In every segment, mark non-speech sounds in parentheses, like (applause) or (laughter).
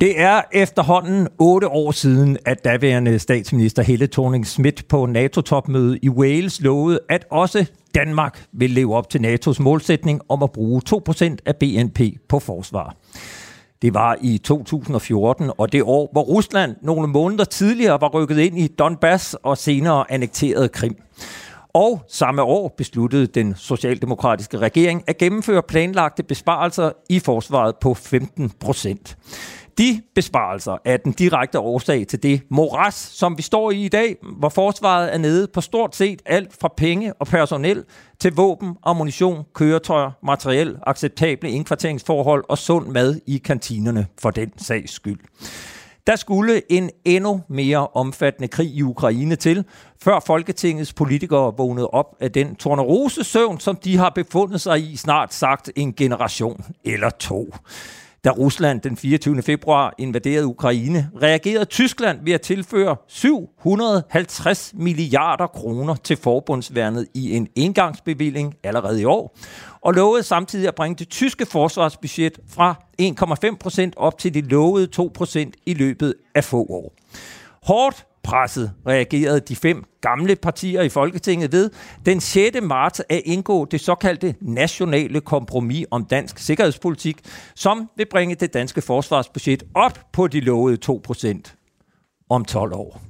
Det er efterhånden otte år siden, at daværende statsminister Helle thorning Schmidt på NATO-topmødet i Wales lovede, at også Danmark vil leve op til NATO's målsætning om at bruge 2% af BNP på forsvar. Det var i 2014, og det år, hvor Rusland nogle måneder tidligere var rykket ind i Donbass og senere annekterede Krim. Og samme år besluttede den socialdemokratiske regering at gennemføre planlagte besparelser i forsvaret på 15 procent. De besparelser er den direkte årsag til det moras, som vi står i i dag, hvor forsvaret er nede på stort set alt fra penge og personel til våben, ammunition, køretøjer, materiel, acceptable indkvarteringsforhold og sund mad i kantinerne for den sags skyld. Der skulle en endnu mere omfattende krig i Ukraine til, før Folketingets politikere vågnede op af den tornerose søvn, som de har befundet sig i snart sagt en generation eller to. Da Rusland den 24. februar invaderede Ukraine, reagerede Tyskland ved at tilføre 750 milliarder kroner til forbundsværnet i en engangsbevilling allerede i år, og lovede samtidig at bringe det tyske forsvarsbudget fra 1,5 procent op til de lovede 2 procent i løbet af få år. Hårdt presset reagerede de fem gamle partier i Folketinget ved den 6. marts at indgå det såkaldte nationale kompromis om dansk sikkerhedspolitik, som vil bringe det danske forsvarsbudget op på de lovede 2% om 12 år.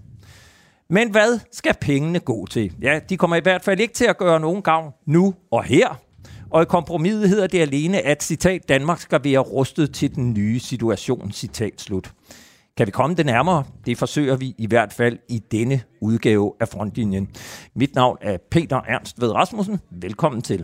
Men hvad skal pengene gå til? Ja, de kommer i hvert fald ikke til at gøre nogen gavn nu og her. Og i kompromiset hedder det alene, at citat, Danmark skal være rustet til den nye situation, citat slut. Kan vi komme det nærmere? Det forsøger vi i hvert fald i denne udgave af Frontlinjen. Mit navn er Peter Ernst Ved Rasmussen. Velkommen til.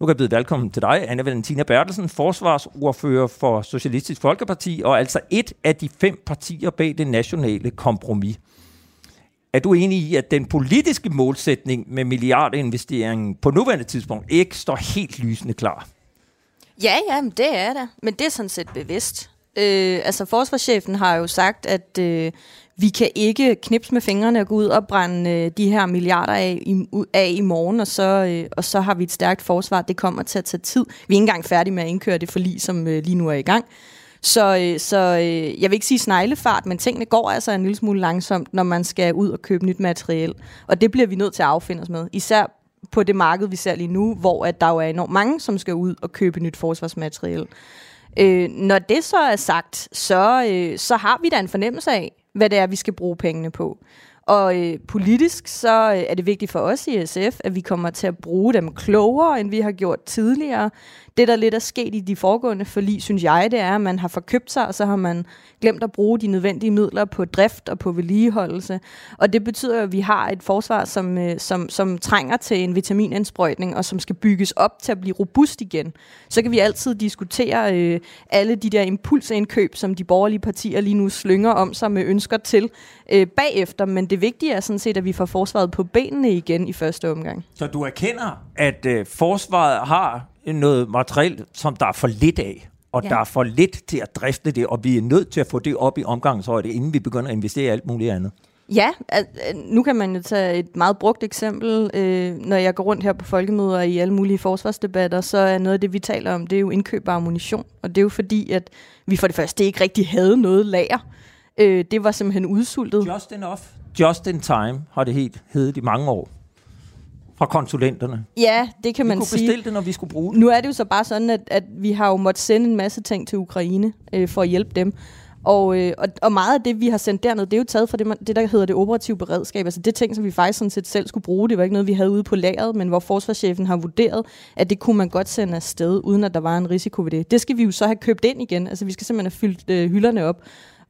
Nu kan jeg byde velkommen til dig, Anna Valentina Bertelsen, forsvarsordfører for Socialistisk Folkeparti, og altså et af de fem partier bag det nationale kompromis. Er du enig i, at den politiske målsætning med milliardinvesteringen på nuværende tidspunkt ikke står helt lysende klar? Ja, ja, det er der. Men det er sådan set bevidst. Øh, altså, forsvarschefen har jo sagt, at øh, vi kan ikke knipse med fingrene og gå ud og brænde øh, de her milliarder af i, af i morgen, og så, øh, og så har vi et stærkt forsvar. Det kommer til at tage tid. Vi er ikke engang færdige med at indkøre det forlig, som øh, lige nu er i gang. Så, øh, så øh, jeg vil ikke sige sneglefart, men tingene går altså en lille smule langsomt, når man skal ud og købe nyt materiel. Og det bliver vi nødt til at affinde os med. Især på det marked, vi ser lige nu, hvor at der jo er enormt mange, som skal ud og købe nyt forsvarsmateriel. Øh, når det så er sagt, så, øh, så har vi da en fornemmelse af, hvad det er, vi skal bruge pengene på. Og øh, politisk så øh, er det vigtigt for os i SF, at vi kommer til at bruge dem klogere, end vi har gjort tidligere. Det, der lidt er sket i de foregående forlig, synes jeg, det er, at man har forkøbt sig, og så har man glemt at bruge de nødvendige midler på drift og på vedligeholdelse. Og det betyder, at vi har et forsvar, som, øh, som, som trænger til en vitaminindsprøjtning, og som skal bygges op til at blive robust igen. Så kan vi altid diskutere øh, alle de der impulsindkøb, som de borgerlige partier lige nu slynger om sig med ønsker til øh, bagefter. Men det vigtige er sådan set, at vi får forsvaret på benene igen i første omgang. Så du erkender, at øh, forsvaret har noget materiel, som der er for lidt af, og ja. der er for lidt til at drifte det, og vi er nødt til at få det op i omgangshøjde, inden vi begynder at investere i alt muligt andet. Ja, nu kan man jo tage et meget brugt eksempel. Øh, når jeg går rundt her på folkemøder i alle mulige forsvarsdebatter, så er noget af det, vi taler om, det er jo indkøb af ammunition. Og det er jo fordi, at vi for det første ikke rigtig havde noget lager. Øh, det var simpelthen udsultet. Just enough, just in time har det helt heddet i mange år fra konsulenterne. Ja, det kan vi man sige. Vi kunne bestille det, når vi skulle bruge det. Nu er det jo så bare sådan, at, at vi har jo måttet sende en masse ting til Ukraine øh, for at hjælpe dem. Og, øh, og, og meget af det, vi har sendt derned, det er jo taget fra det, man, det, der hedder det operative beredskab. Altså det ting, som vi faktisk sådan set selv skulle bruge. Det var ikke noget, vi havde ude på lageret, men hvor forsvarschefen har vurderet, at det kunne man godt sende afsted, uden at der var en risiko ved det. Det skal vi jo så have købt ind igen. Altså vi skal simpelthen have fyldt øh, hylderne op.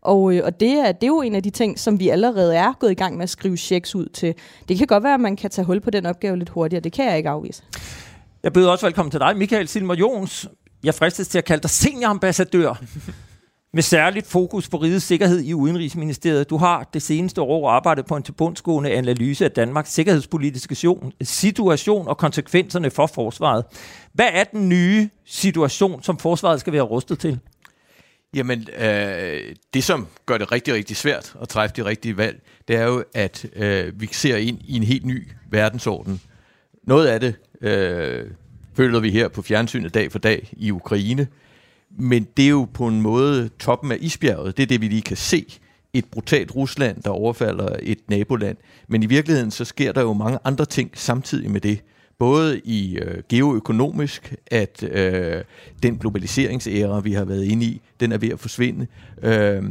Og, øh, og det, er, det er jo en af de ting, som vi allerede er gået i gang med at skrive checks ud til. Det kan godt være, at man kan tage hul på den opgave lidt hurtigere. Det kan jeg ikke afvise. Jeg byder også velkommen til dig, Michael Silmer Jons. Jeg fristes til at kalde dig seniorambassadør med særligt fokus på rigets sikkerhed i Udenrigsministeriet. Du har det seneste år arbejdet på en tilbundsgående analyse af Danmarks sikkerhedspolitiske situation og konsekvenserne for forsvaret. Hvad er den nye situation, som forsvaret skal være rustet til? Jamen, øh, det som gør det rigtig, rigtig svært at træffe de rigtige valg, det er jo, at øh, vi ser ind i en helt ny verdensorden. Noget af det øh, føler vi her på fjernsynet dag for dag i Ukraine. men det er jo på en måde toppen af isbjerget. Det er det, vi lige kan se. Et brutalt Rusland, der overfalder et naboland. Men i virkeligheden, så sker der jo mange andre ting samtidig med det. Både i øh, geoøkonomisk, at øh, den globaliseringsæra, vi har været inde i, den er ved at forsvinde. Øh,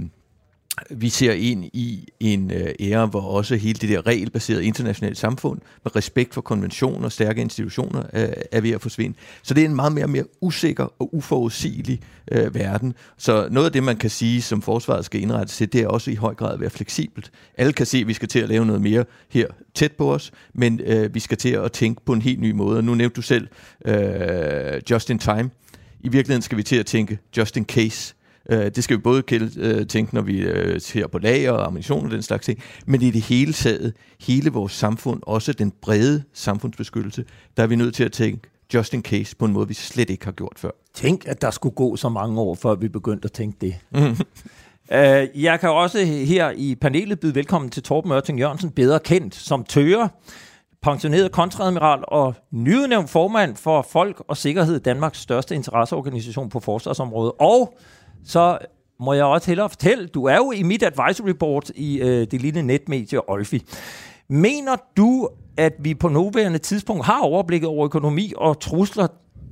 vi ser ind i en øh, ære, hvor også hele det der regelbaserede internationale samfund med respekt for konventioner og stærke institutioner øh, er ved at forsvinde. Så det er en meget mere, mere usikker og uforudsigelig øh, verden. Så noget af det, man kan sige, som forsvaret skal indrette sig, det er også i høj grad at være fleksibelt. Alle kan se, at vi skal til at lave noget mere her tæt på os, men øh, vi skal til at tænke på en helt ny måde. Nu nævnte du selv øh, just in time. I virkeligheden skal vi til at tænke just in case Øh, det skal vi både kælde, øh, tænke, når vi øh, ser på lager og ammunition og den slags ting, men i det hele taget, hele vores samfund, også den brede samfundsbeskyttelse, der er vi nødt til at tænke just in case på en måde, vi slet ikke har gjort før. Tænk, at der skulle gå så mange år, før vi begyndte at tænke det. Uh, (laughs) jeg kan også her i panelet byde velkommen til Torben Mørting Jørgensen, bedre kendt som Tøre, pensioneret kontradmiral og nyudnævnt formand for Folk og Sikkerhed, Danmarks største interesseorganisation på forsvarsområdet, og så må jeg også hellere fortælle, du er jo i mit advisory board i øh, det lille netmedie Olfi. Mener du, at vi på nuværende tidspunkt har overblikket over økonomi og trusler,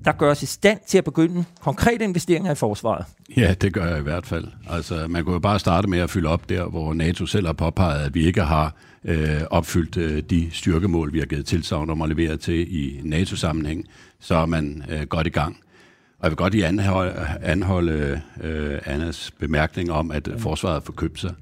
der gør os i stand til at begynde konkrete investeringer i forsvaret? Ja, det gør jeg i hvert fald. Altså, man kunne jo bare starte med at fylde op der, hvor NATO selv har påpeget, at vi ikke har øh, opfyldt øh, de styrkemål, vi har givet tilsavn om at levere til i NATO-sammenhæng, så er man øh, godt i gang. Og jeg vil godt lige anholde, anholde øh, Annas bemærkning om, at mm. forsvaret har forkøbt sig.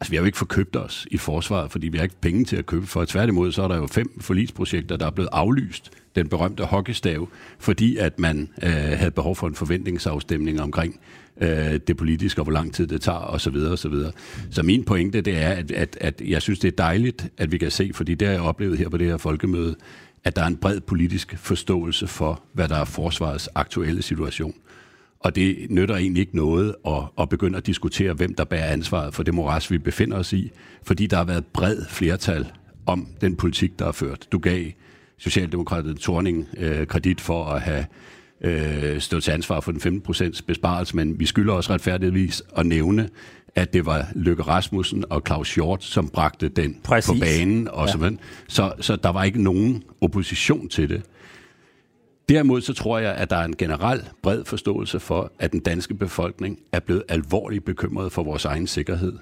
Altså, vi har jo ikke forkøbt os i forsvaret, fordi vi har ikke penge til at købe for. Tværtimod, så er der jo fem forlisprojekter, der er blevet aflyst. Den berømte hockeystav, fordi at man øh, havde behov for en forventningsafstemning omkring øh, det politiske, og hvor lang tid det tager, osv. Så, Så, videre. så min pointe, det er, at, at, at jeg synes, det er dejligt, at vi kan se, fordi det har jeg oplevet her på det her folkemøde, at der er en bred politisk forståelse for, hvad der er forsvarets aktuelle situation. Og det nytter egentlig ikke noget at, at begynde at diskutere, hvem der bærer ansvaret for det moras, vi befinder os i, fordi der har været bred flertal om den politik, der er ført. Du gav Socialdemokratiet Torning øh, kredit for at have øh, stået til ansvar for den 15% besparelse, men vi skylder også retfærdigvis at nævne, at det var Løkke Rasmussen og Claus Hjort, som bragte den Præcis. på banen. Og ja. så, så, så der var ikke nogen opposition til det. Derimod så tror jeg, at der er en generel bred forståelse for, at den danske befolkning er blevet alvorligt bekymret for vores egen sikkerhed.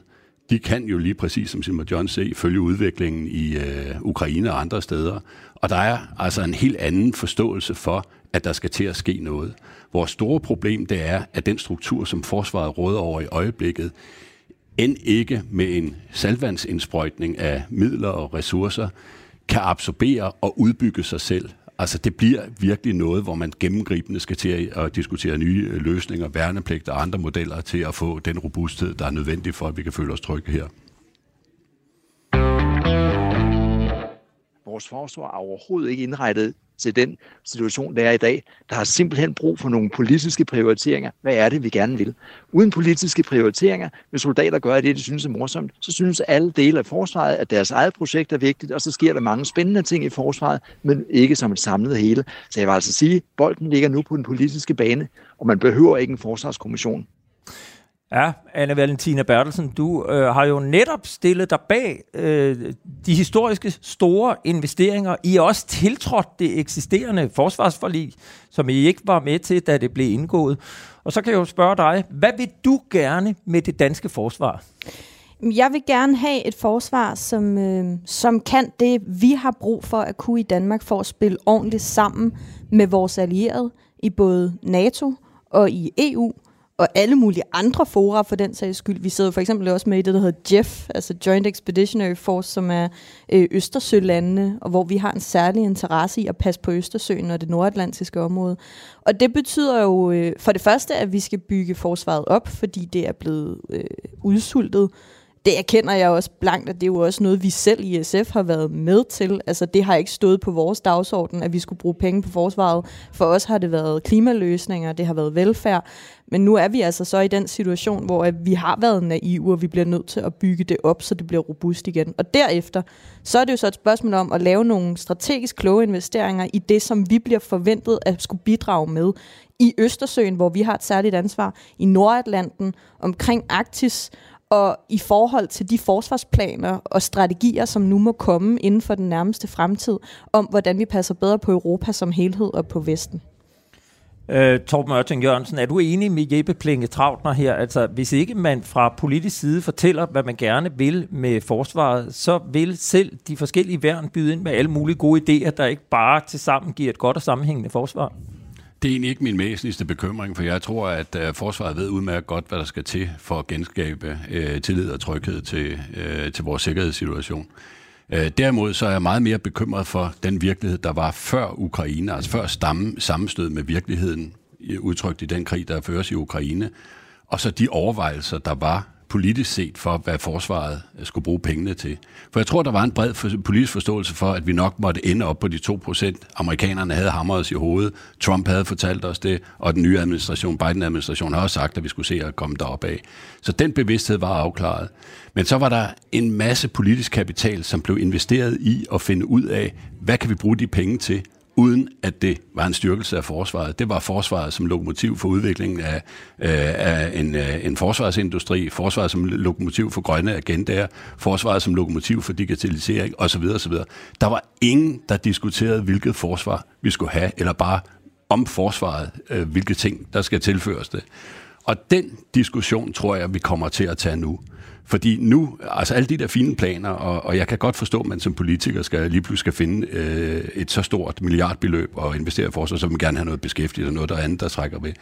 De kan jo lige præcis, som Simon John se, følge udviklingen i øh, Ukraine og andre steder. Og der er altså en helt anden forståelse for, at der skal til at ske noget. Vores store problem det er, at den struktur, som forsvaret råder over i øjeblikket, end ikke med en salvandsindsprøjtning af midler og ressourcer, kan absorbere og udbygge sig selv. Altså det bliver virkelig noget, hvor man gennemgribende skal til at diskutere nye løsninger, værnepligt og andre modeller til at få den robusthed, der er nødvendig for, at vi kan føle os trygge her. Vores forsvar er overhovedet ikke indrettet til den situation, der er i dag. Der har simpelthen brug for nogle politiske prioriteringer. Hvad er det, vi gerne vil? Uden politiske prioriteringer, hvis soldater gør det, de synes er morsomt, så synes alle dele af forsvaret, at deres eget projekt er vigtigt, og så sker der mange spændende ting i forsvaret, men ikke som et samlet hele. Så jeg vil altså sige, bolden ligger nu på den politiske bane, og man behøver ikke en forsvarskommission. Ja, Anne Valentina Bertelsen, du øh, har jo netop stillet dig bag øh, de historiske store investeringer. I også tiltrådt det eksisterende forsvarsforlig, som I ikke var med til, da det blev indgået. Og så kan jeg jo spørge dig, hvad vil du gerne med det danske forsvar? Jeg vil gerne have et forsvar, som, øh, som kan det, vi har brug for at kunne i Danmark, for at spille ordentligt sammen med vores allierede i både NATO og i EU og alle mulige andre fora for den sags skyld. Vi sidder for eksempel også med i det, der hedder JEF, altså Joint Expeditionary Force, som er øh, Østersølandene, og hvor vi har en særlig interesse i at passe på Østersøen og det nordatlantiske område. Og det betyder jo øh, for det første, at vi skal bygge forsvaret op, fordi det er blevet øh, udsultet det erkender jeg også blankt, at det er jo også noget, vi selv i SF har været med til. Altså det har ikke stået på vores dagsorden, at vi skulle bruge penge på forsvaret. For os har det været klimaløsninger, det har været velfærd. Men nu er vi altså så i den situation, hvor vi har været naive, og vi bliver nødt til at bygge det op, så det bliver robust igen. Og derefter, så er det jo så et spørgsmål om at lave nogle strategisk kloge investeringer i det, som vi bliver forventet at skulle bidrage med i Østersøen, hvor vi har et særligt ansvar, i Nordatlanten, omkring Arktis, og i forhold til de forsvarsplaner og strategier, som nu må komme inden for den nærmeste fremtid, om hvordan vi passer bedre på Europa som helhed og på Vesten. Øh, Torben Ørting Jørgensen, er du enig med Jeppe Plinge Trautner her? Altså, hvis ikke man fra politisk side fortæller, hvad man gerne vil med forsvaret, så vil selv de forskellige værn byde ind med alle mulige gode idéer, der ikke bare til sammen giver et godt og sammenhængende forsvar? Det er egentlig ikke min væsentligste bekymring, for jeg tror, at øh, forsvaret ved udmærket godt, hvad der skal til for at genskabe øh, tillid og tryghed til, øh, til vores sikkerhedssituation. Uh, derimod så er jeg meget mere bekymret for den virkelighed, der var før Ukraine, altså før stamme, sammenstød med virkeligheden, udtrykt i den krig, der føres i Ukraine, og så de overvejelser, der var politisk set for, hvad forsvaret skulle bruge pengene til. For jeg tror, der var en bred for, politisk forståelse for, at vi nok måtte ende op på de 2 procent. Amerikanerne havde hamret os i hovedet, Trump havde fortalt os det, og den nye administration, Biden-administration, har også sagt, at vi skulle se at komme derop af. Så den bevidsthed var afklaret. Men så var der en masse politisk kapital, som blev investeret i at finde ud af, hvad kan vi bruge de penge til, uden at det var en styrkelse af forsvaret. Det var forsvaret som lokomotiv for udviklingen af, øh, af en, øh, en forsvarsindustri, forsvaret som lokomotiv for grønne agendaer, forsvaret som lokomotiv for digitalisering osv. osv. Der var ingen, der diskuterede, hvilket forsvar vi skulle have, eller bare om forsvaret, øh, hvilke ting, der skal tilføres det. Og den diskussion tror jeg, vi kommer til at tage nu. Fordi nu, altså alle de der fine planer, og, og jeg kan godt forstå, at man som politiker skal lige pludselig skal finde øh, et så stort milliardbeløb og investere i forsvar, så man gerne have noget beskæftiget og noget der andet, der trækker ved.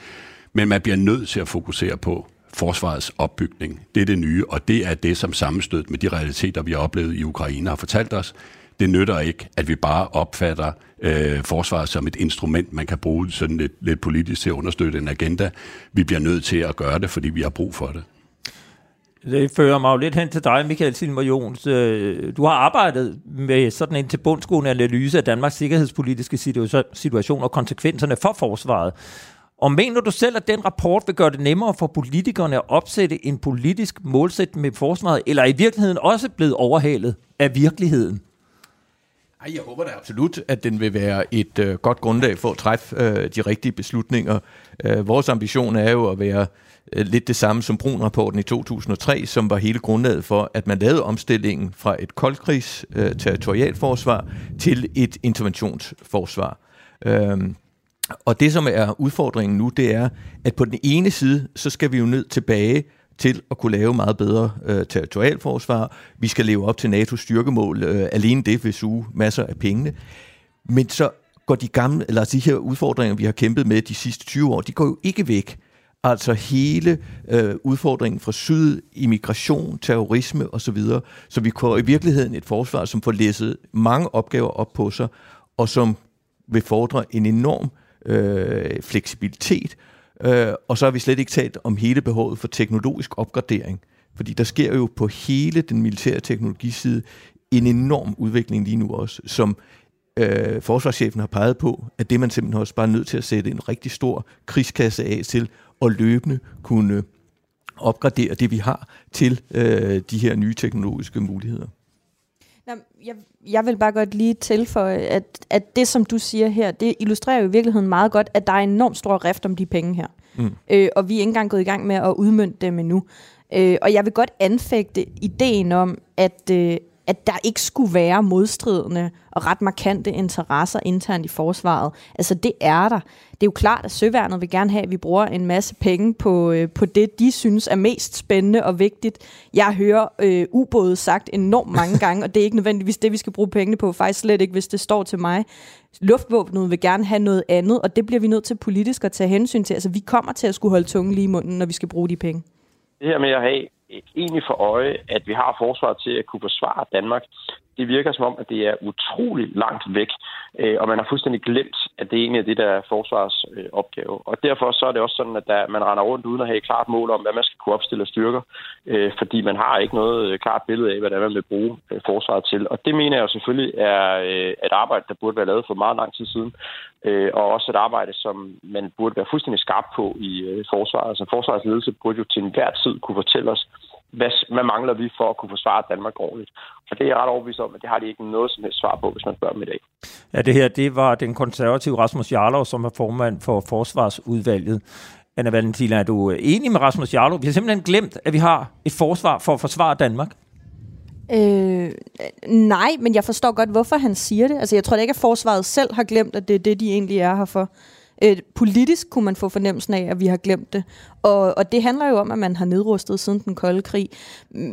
Men man bliver nødt til at fokusere på forsvarets opbygning. Det er det nye, og det er det, som sammenstød med de realiteter, vi har oplevet i Ukraine, har fortalt os. Det nytter ikke, at vi bare opfatter øh, forsvaret som et instrument, man kan bruge sådan lidt, lidt politisk til at understøtte en agenda. Vi bliver nødt til at gøre det, fordi vi har brug for det. Det fører mig jo lidt hen til dig, Michael Silmer Jons. Øh, du har arbejdet med sådan en tilbundsgående analyse af Danmarks sikkerhedspolitiske situation og konsekvenserne for forsvaret. Og mener du selv, at den rapport vil gøre det nemmere for politikerne at opsætte en politisk målsætning med forsvaret, eller er i virkeligheden også blevet overhalet af virkeligheden? Ej, jeg håber da absolut, at den vil være et øh, godt grundlag for at træffe øh, de rigtige beslutninger. Øh, vores ambition er jo at være øh, Øh, lidt det samme som Brun-rapporten i 2003, som var hele grundlaget for, at man lavede omstillingen fra et koldkrigs øh, territorialforsvar til et interventionsforsvar. Øh, og det, som er udfordringen nu, det er, at på den ene side, så skal vi jo ned tilbage til at kunne lave meget bedre øh, territorialforsvar. Vi skal leve op til NATO's styrkemål. Øh, alene det vil suge masser af pengene. Men så går de gamle, eller de her udfordringer, vi har kæmpet med de sidste 20 år, de går jo ikke væk. Altså hele øh, udfordringen fra syd, immigration, terrorisme osv. Så vi får i virkeligheden et forsvar, som får læsset mange opgaver op på sig, og som vil fordre en enorm øh, fleksibilitet, Øh, og så har vi slet ikke talt om hele behovet for teknologisk opgradering. Fordi der sker jo på hele den militære teknologiside en enorm udvikling lige nu også, som øh, forsvarschefen har peget på, at det man simpelthen også bare er nødt til at sætte en rigtig stor krigskasse af til, og løbende kunne opgradere det, vi har, til øh, de her nye teknologiske muligheder. Jeg, jeg vil bare godt lige tilføje, at, at det, som du siger her, det illustrerer jo i virkeligheden meget godt, at der er enormt stor rift om de penge her. Mm. Øh, og vi er ikke engang gået i gang med at udmønte dem endnu. Øh, og jeg vil godt anfægte ideen om, at, øh, at der ikke skulle være modstridende og ret markante interesser internt i forsvaret. Altså det er der. Det er jo klart, at Søværnet vil gerne have, at vi bruger en masse penge på, øh, på det, de synes er mest spændende og vigtigt. Jeg hører øh, ubåde sagt enormt mange (laughs) gange, og det er ikke nødvendigvis det, vi skal bruge pengene på. Faktisk slet ikke, hvis det står til mig. Luftvåbnet vil gerne have noget andet, og det bliver vi nødt til politisk at tage hensyn til. Altså vi kommer til at skulle holde tungen lige i munden, når vi skal bruge de penge. Det her med at have egentlig for øje, at vi har forsvaret til at kunne forsvare Danmark, det virker som om, at det er utrolig langt væk, øh, og man har fuldstændig glemt, at det egentlig er det, der er forsvars øh, opgave. Og derfor så er det også sådan, at der, man render rundt uden at have et klart mål om, hvad man skal kunne opstille af styrker, øh, fordi man har ikke noget øh, klart billede af, hvad det er, man vil bruge øh, forsvaret til. Og det mener jeg jo selvfølgelig er øh, et arbejde, der burde være lavet for meget lang tid siden, øh, og også et arbejde, som man burde være fuldstændig skarp på i øh, forsvaret. Altså forsvarets ledelse burde jo til enhver tid kunne fortælle os, hvad, hvad mangler vi for at kunne forsvare Danmark ordentligt? Og det er jeg ret overbevist om, at det har de ikke noget som helst svar på, hvis man spørger dem i dag. Ja, det her, det var den konservative Rasmus Jarlov, som er formand for Forsvarsudvalget. Anna Valentina, er du enig med Rasmus Jarlov? Vi har simpelthen glemt, at vi har et forsvar for at forsvare Danmark. Øh, nej, men jeg forstår godt, hvorfor han siger det. Altså, jeg tror da ikke, at forsvaret selv har glemt, at det er det, de egentlig er her for. Øh, politisk kunne man få fornemmelsen af, at vi har glemt det. Og, og det handler jo om, at man har nedrustet siden den kolde krig.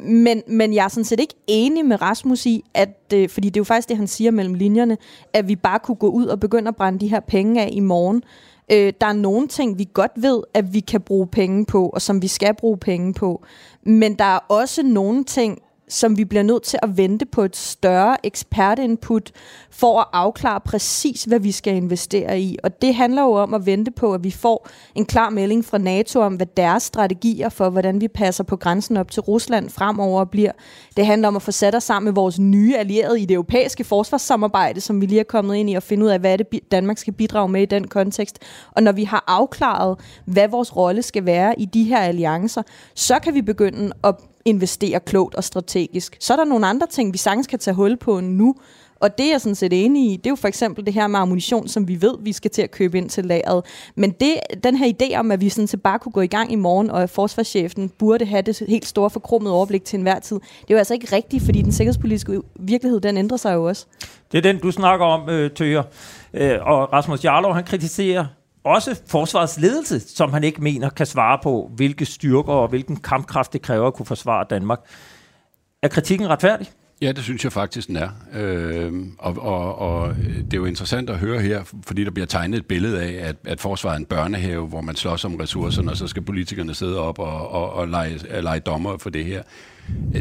Men, men jeg er sådan set ikke enig med Rasmus i, at, øh, fordi det er jo faktisk det, han siger mellem linjerne, at vi bare kunne gå ud og begynde at brænde de her penge af i morgen. Øh, der er nogle ting, vi godt ved, at vi kan bruge penge på, og som vi skal bruge penge på. Men der er også nogle ting, som vi bliver nødt til at vente på et større ekspertinput for at afklare præcis, hvad vi skal investere i. Og det handler jo om at vente på, at vi får en klar melding fra NATO om, hvad deres strategier for, hvordan vi passer på grænsen op til Rusland fremover bliver. Det handler om at få sat os sammen med vores nye allierede i det europæiske forsvarssamarbejde, som vi lige er kommet ind i, og finde ud af, hvad det Danmark skal bidrage med i den kontekst. Og når vi har afklaret, hvad vores rolle skal være i de her alliancer, så kan vi begynde at investere klogt og strategisk. Så er der nogle andre ting, vi sagtens kan tage hul på nu, og det er jeg sådan set enig i. Det er jo for eksempel det her med ammunition, som vi ved, vi skal til at købe ind til lageret. Men det, den her idé om, at vi sådan set bare kunne gå i gang i morgen, og at forsvarschefen burde have det helt store forkromede overblik til enhver tid, det er jo altså ikke rigtigt, fordi den sikkerhedspolitiske virkelighed, den ændrer sig jo også. Det er den, du snakker om, øh, Tøger. Øh, og Rasmus Jarlov, han kritiserer også forsvarets ledelse, som han ikke mener kan svare på, hvilke styrker og hvilken kampkraft det kræver at kunne forsvare Danmark. Er kritikken retfærdig? Ja, det synes jeg faktisk, den er. Øh, og, og, og det er jo interessant at høre her, fordi der bliver tegnet et billede af, at, at forsvaret er en børnehave, hvor man slås om ressourcerne, og så skal politikerne sidde op og, og, og lege, lege dommer for det her.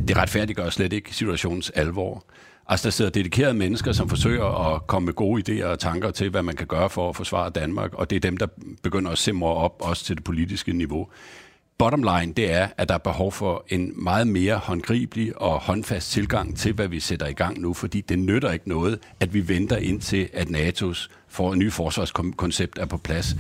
Det retfærdiggør slet ikke situationens alvor. Altså, der sidder dedikerede mennesker, som forsøger at komme med gode idéer og tanker til, hvad man kan gøre for at forsvare Danmark, og det er dem, der begynder at simre op, også til det politiske niveau. Bottom line, det er, at der er behov for en meget mere håndgribelig og håndfast tilgang til, hvad vi sætter i gang nu, fordi det nytter ikke noget, at vi venter indtil, at NATO's for nye forsvarskoncept er på plads.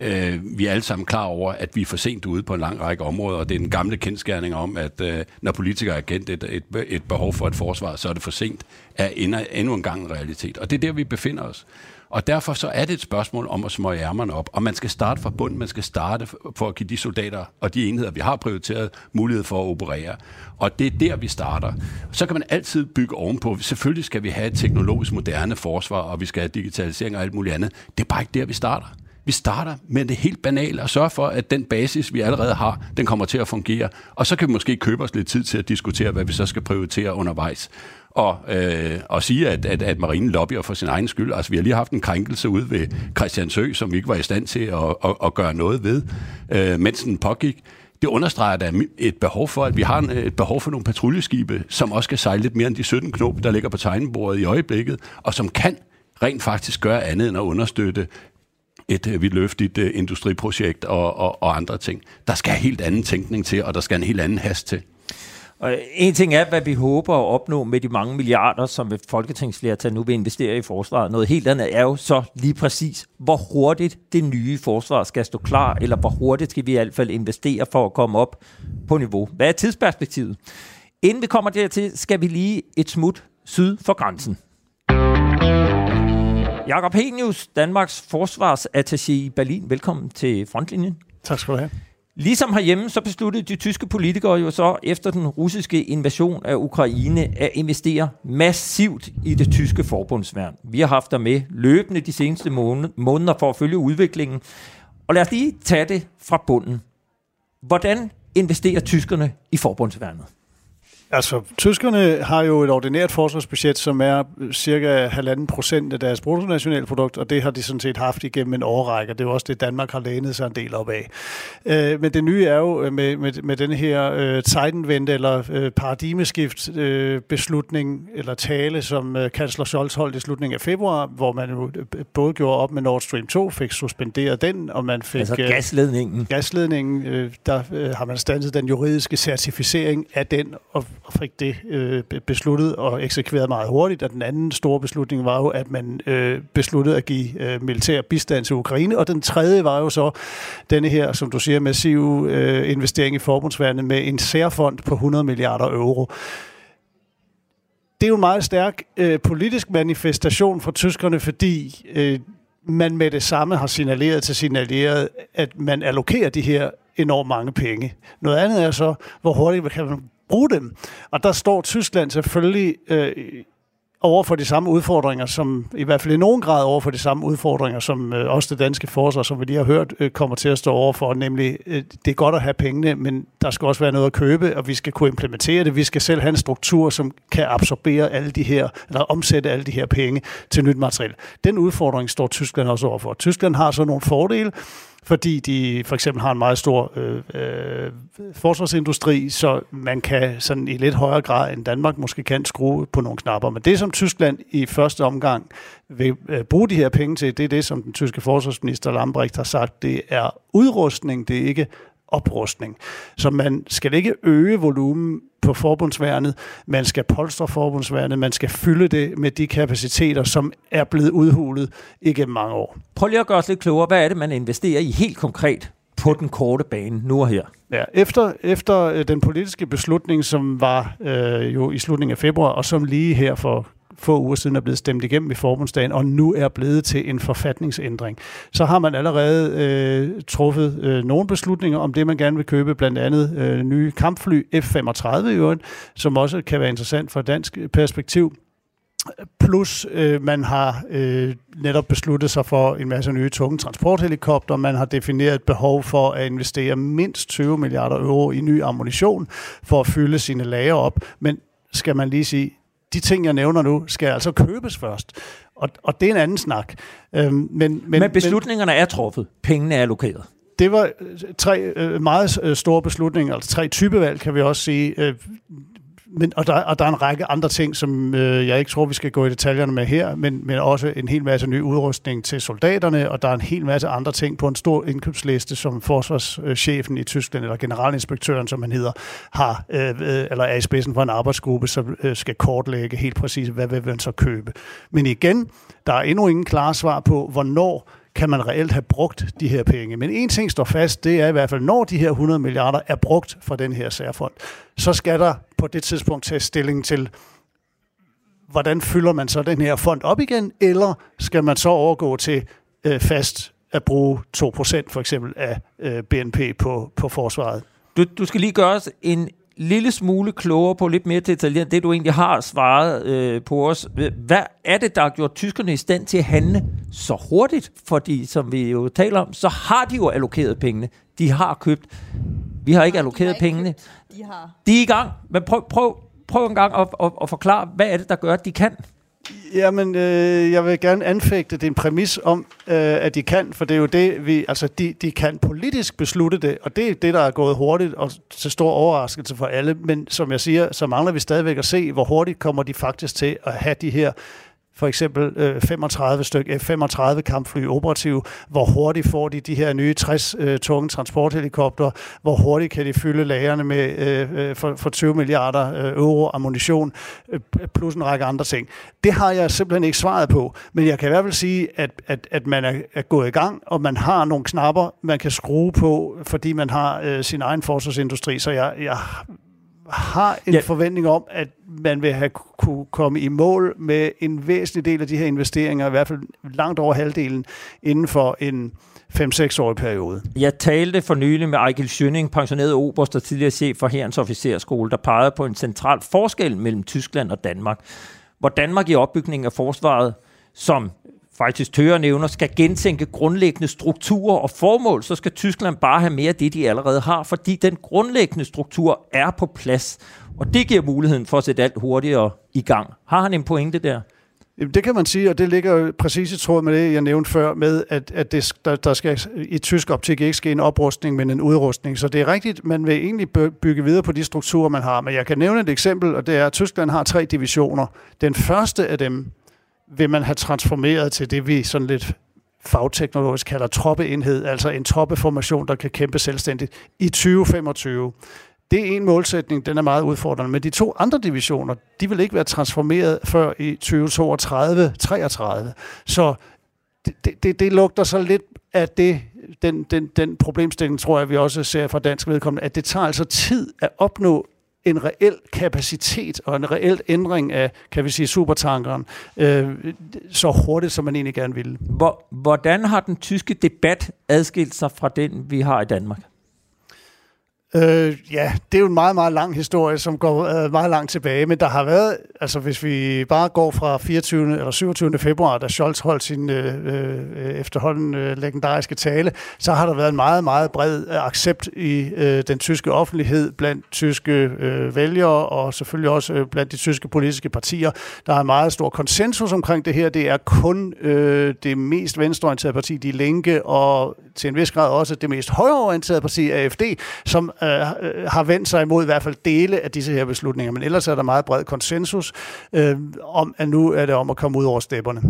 Øh, vi er alle sammen klar over, at vi er for sent ude på en lang række områder, og det er den gamle kendskærning om, at øh, når politikere er kendt et, et, et behov for et forsvar, så er det for sent, er endnu, endnu en gang en realitet. Og det er der, vi befinder os. Og derfor så er det et spørgsmål om at smøge ærmerne op. Og man skal starte fra bunden. Man skal starte for at give de soldater og de enheder, vi har prioriteret, mulighed for at operere. Og det er der, vi starter. Så kan man altid bygge ovenpå. Selvfølgelig skal vi have et teknologisk moderne forsvar, og vi skal have digitalisering og alt muligt andet. Det er bare ikke der, vi starter. Vi starter med det helt banale og sørger for, at den basis, vi allerede har, den kommer til at fungere. Og så kan vi måske købe os lidt tid til at diskutere, hvad vi så skal prioritere undervejs og, øh, og sige, at, at, at marinen lobbyer for sin egen skyld. Altså, vi har lige haft en krænkelse ude ved Christiansø, som vi ikke var i stand til at, at, at gøre noget ved, øh, mens den pågik. Det understreger, da et behov for, at vi har et behov for nogle patruljeskibe, som også kan sejle lidt mere end de 17 knop, der ligger på tegnebordet i øjeblikket, og som kan rent faktisk gøre andet end at understøtte et øh, vidtløftigt øh, industriprojekt og, og, og andre ting. Der skal helt anden tænkning til, og der skal en helt anden hast til. Og en ting er, hvad vi håber at opnå med de mange milliarder, som et folketingsflertal nu vil investere i forsvaret. Noget helt andet er jo så lige præcis, hvor hurtigt det nye forsvar skal stå klar, eller hvor hurtigt skal vi i hvert fald investere for at komme op på niveau. Hvad er tidsperspektivet? Inden vi kommer dertil, skal vi lige et smut syd for grænsen. Jakob Henius, Danmarks forsvarsattaché i Berlin. Velkommen til Frontlinjen. Tak skal du have. Ligesom herhjemme, så besluttede de tyske politikere jo så efter den russiske invasion af Ukraine at investere massivt i det tyske forbundsværn. Vi har haft der med løbende de seneste måneder for at følge udviklingen. Og lad os lige tage det fra bunden. Hvordan investerer tyskerne i forbundsværnet? Altså, tyskerne har jo et ordinært forsvarsbudget, som er cirka halvanden procent af deres bruttonationalprodukt, og det har de sådan set haft igennem en årrække. Det er jo også det, Danmark har lænet sig en del op af. Øh, men det nye er jo øh, med, med, med den her øh, Zeitenwende eller øh, paradigmeskift øh, beslutning eller tale, som øh, kansler Scholz holdt i slutningen af februar, hvor man jo øh, både gjorde op med Nord Stream 2, fik suspenderet den, og man fik... Altså gasledningen. Øh, gasledningen, øh, der øh, har man standet den juridiske certificering af den, og og fik det øh, besluttet og eksekveret meget hurtigt. Og den anden store beslutning var jo, at man øh, besluttede at give øh, militær bistand til Ukraine. Og den tredje var jo så denne her, som du siger, massive øh, investering i forbundsværnet med en særfond på 100 milliarder euro det er jo en meget stærk øh, politisk manifestation for tyskerne, fordi øh, man med det samme har signaleret til sine allierede, at man allokerer de her enormt mange penge. Noget andet er så, hvor hurtigt kan man bruge dem. Og der står Tyskland selvfølgelig øh, over for de samme udfordringer, som i hvert fald i nogen grad over for de samme udfordringer, som øh, også det danske forsvar, som vi lige har hørt, øh, kommer til at stå over for. Nemlig, øh, det er godt at have pengene, men der skal også være noget at købe, og vi skal kunne implementere det. Vi skal selv have en struktur, som kan absorbere alle de her, eller omsætte alle de her penge til nyt materiel. Den udfordring står Tyskland også over for. Tyskland har så nogle fordele, fordi de for eksempel har en meget stor øh, øh, forsvarsindustri, så man kan sådan i lidt højere grad end Danmark måske kan skrue på nogle knapper. Men det, som Tyskland i første omgang vil øh, bruge de her penge til, det er det, som den tyske forsvarsminister Lambrecht har sagt, det er udrustning, det er ikke oprustning. Så man skal ikke øge volumen på forbundsværnet, man skal polstre forbundsværnet, man skal fylde det med de kapaciteter, som er blevet udhulet igennem mange år. Prøv lige at gøre os lidt klogere. Hvad er det, man investerer i helt konkret på den korte bane nu og her? Ja, efter, efter øh, den politiske beslutning, som var øh, jo i slutningen af februar, og som lige her for få uger siden er blevet stemt igennem i forbundsdagen, og nu er blevet til en forfatningsændring. Så har man allerede øh, truffet øh, nogle beslutninger om det, man gerne vil købe, blandt andet øh, nye kampfly F-35 i øvrigt, som også kan være interessant fra dansk perspektiv. Plus øh, man har øh, netop besluttet sig for en masse nye tunge transporthelikopter. Man har defineret et behov for at investere mindst 20 milliarder euro i ny ammunition for at fylde sine lager op. Men skal man lige sige, de ting, jeg nævner nu, skal altså købes først. Og, og det er en anden snak. Øhm, men, men, men beslutningerne men, er truffet. Pengene er allokeret. Det var øh, tre øh, meget øh, store beslutninger, altså tre typevalg, kan vi også sige. Men, og, der, og der er en række andre ting, som øh, jeg ikke tror, vi skal gå i detaljerne med her, men, men også en hel masse ny udrustning til soldaterne, og der er en hel masse andre ting på en stor indkøbsliste, som forsvarschefen i Tyskland, eller generalinspektøren, som han hedder, har, øh, øh eller er i spidsen for en arbejdsgruppe, som øh, skal kortlægge helt præcis, hvad vil man så købe. Men igen, der er endnu ingen klare svar på, hvornår kan man reelt have brugt de her penge. Men en ting står fast, det er i hvert fald, når de her 100 milliarder er brugt fra den her særfond, så skal der på det tidspunkt tage stilling til, hvordan fylder man så den her fond op igen, eller skal man så overgå til øh, fast at bruge 2% for eksempel af øh, BNP på, på forsvaret? Du, du skal lige gøre os en lille smule klogere på, lidt mere detaljeret, det du egentlig har svaret øh, på os. Hvad er det, der har gjort tyskerne i stand til at handle så hurtigt? Fordi, som vi jo taler om, så har de jo allokeret pengene. De har købt. Vi har ikke allokeret ikke pengene. Købt. De har. De er i gang. Men prøv, prøv, prøv en gang at, at, at forklare, hvad er det, der gør, at de kan? Jamen, øh, jeg vil gerne anfægte din præmis om, øh, at de kan, for det er jo det, vi, altså de, de kan politisk beslutte det, og det er det, der er gået hurtigt og til stor overraskelse for alle, men som jeg siger, så mangler vi stadigvæk at se, hvor hurtigt kommer de faktisk til at have de her for eksempel øh, 35 styk øh, F-35 kampfly operative, hvor hurtigt får de de her nye 60 øh, tunge transporthelikopter, hvor hurtigt kan de fylde lagerne med øh, øh, for, for 20 milliarder øh, euro ammunition, øh, plus en række andre ting. Det har jeg simpelthen ikke svaret på, men jeg kan i hvert fald sige, at, at, at man er, er gået i gang, og man har nogle knapper, man kan skrue på, fordi man har øh, sin egen forsvarsindustri, så jeg, jeg har en ja. forventning om, at man vil have kunne komme i mål med en væsentlig del af de her investeringer, i hvert fald langt over halvdelen, inden for en 5-6 årig periode. Jeg talte for nylig med Ejkel Schønning, pensioneret oberst og tidligere chef for Herrens Officerskole, der pegede på en central forskel mellem Tyskland og Danmark. Hvor Danmark i opbygningen af forsvaret, som faktisk Tøre nævner, skal gentænke grundlæggende strukturer og formål, så skal Tyskland bare have mere af det, de allerede har, fordi den grundlæggende struktur er på plads. Og det giver muligheden for at sætte alt hurtigere i gang. Har han en pointe der? Det kan man sige, og det ligger jo præcis i tråd med det, jeg nævnte før, med at, at det, der, der skal i tysk optik ikke ske en oprustning, men en udrustning. Så det er rigtigt, man vil egentlig bygge videre på de strukturer, man har. Men jeg kan nævne et eksempel, og det er, at Tyskland har tre divisioner. Den første af dem vil man have transformeret til det, vi sådan lidt fagteknologisk kalder troppeenhed, altså en troppeformation, der kan kæmpe selvstændigt i 2025. Det er en målsætning, den er meget udfordrende. Men de to andre divisioner, de vil ikke være transformeret før i 2032-33. Så det, det, det lugter så lidt af det, den, den, den problemstilling, tror jeg, vi også ser fra dansk vedkommende, at det tager altså tid at opnå en reel kapacitet og en reel ændring af, kan vi sige, supertankeren, øh, så hurtigt, som man egentlig gerne ville. Hvor, hvordan har den tyske debat adskilt sig fra den, vi har i Danmark? Øh, ja, det er jo en meget, meget lang historie, som går øh, meget langt tilbage, men der har været, altså hvis vi bare går fra 24. eller 27. februar, da Scholz holdt sin øh, øh, efterhånden øh, legendariske tale, så har der været en meget, meget bred øh, accept i øh, den tyske offentlighed blandt tyske øh, vælgere og selvfølgelig også øh, blandt de tyske politiske partier. Der er meget stor konsensus omkring det her. Det er kun øh, det mest venstreorienterede parti, De Linke, og til en vis grad også det mest højreorienterede parti, AFD, som øh, har vendt sig imod i hvert fald dele af disse her beslutninger. Men ellers er der meget bred konsensus øh, om, at nu er det om at komme ud over stepperne.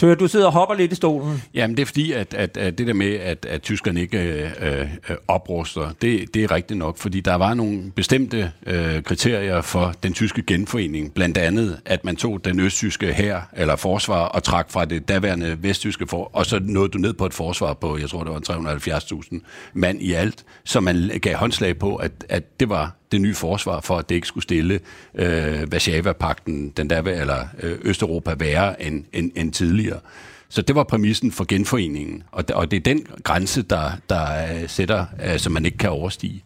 Tør, du sidder og hopper lidt i stolen. Jamen, det er fordi, at, at, at det der med, at, at tyskerne ikke øh, øh, opruster, det, det er rigtigt nok, fordi der var nogle bestemte øh, kriterier for den tyske genforening. Blandt andet, at man tog den østtyske her eller forsvar og trak fra det daværende vesttyske for, og så nåede du ned på et forsvar på, jeg tror, det var 370.000 mand i alt, så man gav håndslag på, at, at det var det nye forsvar for, at det ikke skulle stille øh, Varsava-pakten, den der, eller øh, Østeuropa, værre end, end, end tidligere. Så det var præmissen for genforeningen, og, og det er den grænse, der, der øh, sætter, øh, som man ikke kan overstige.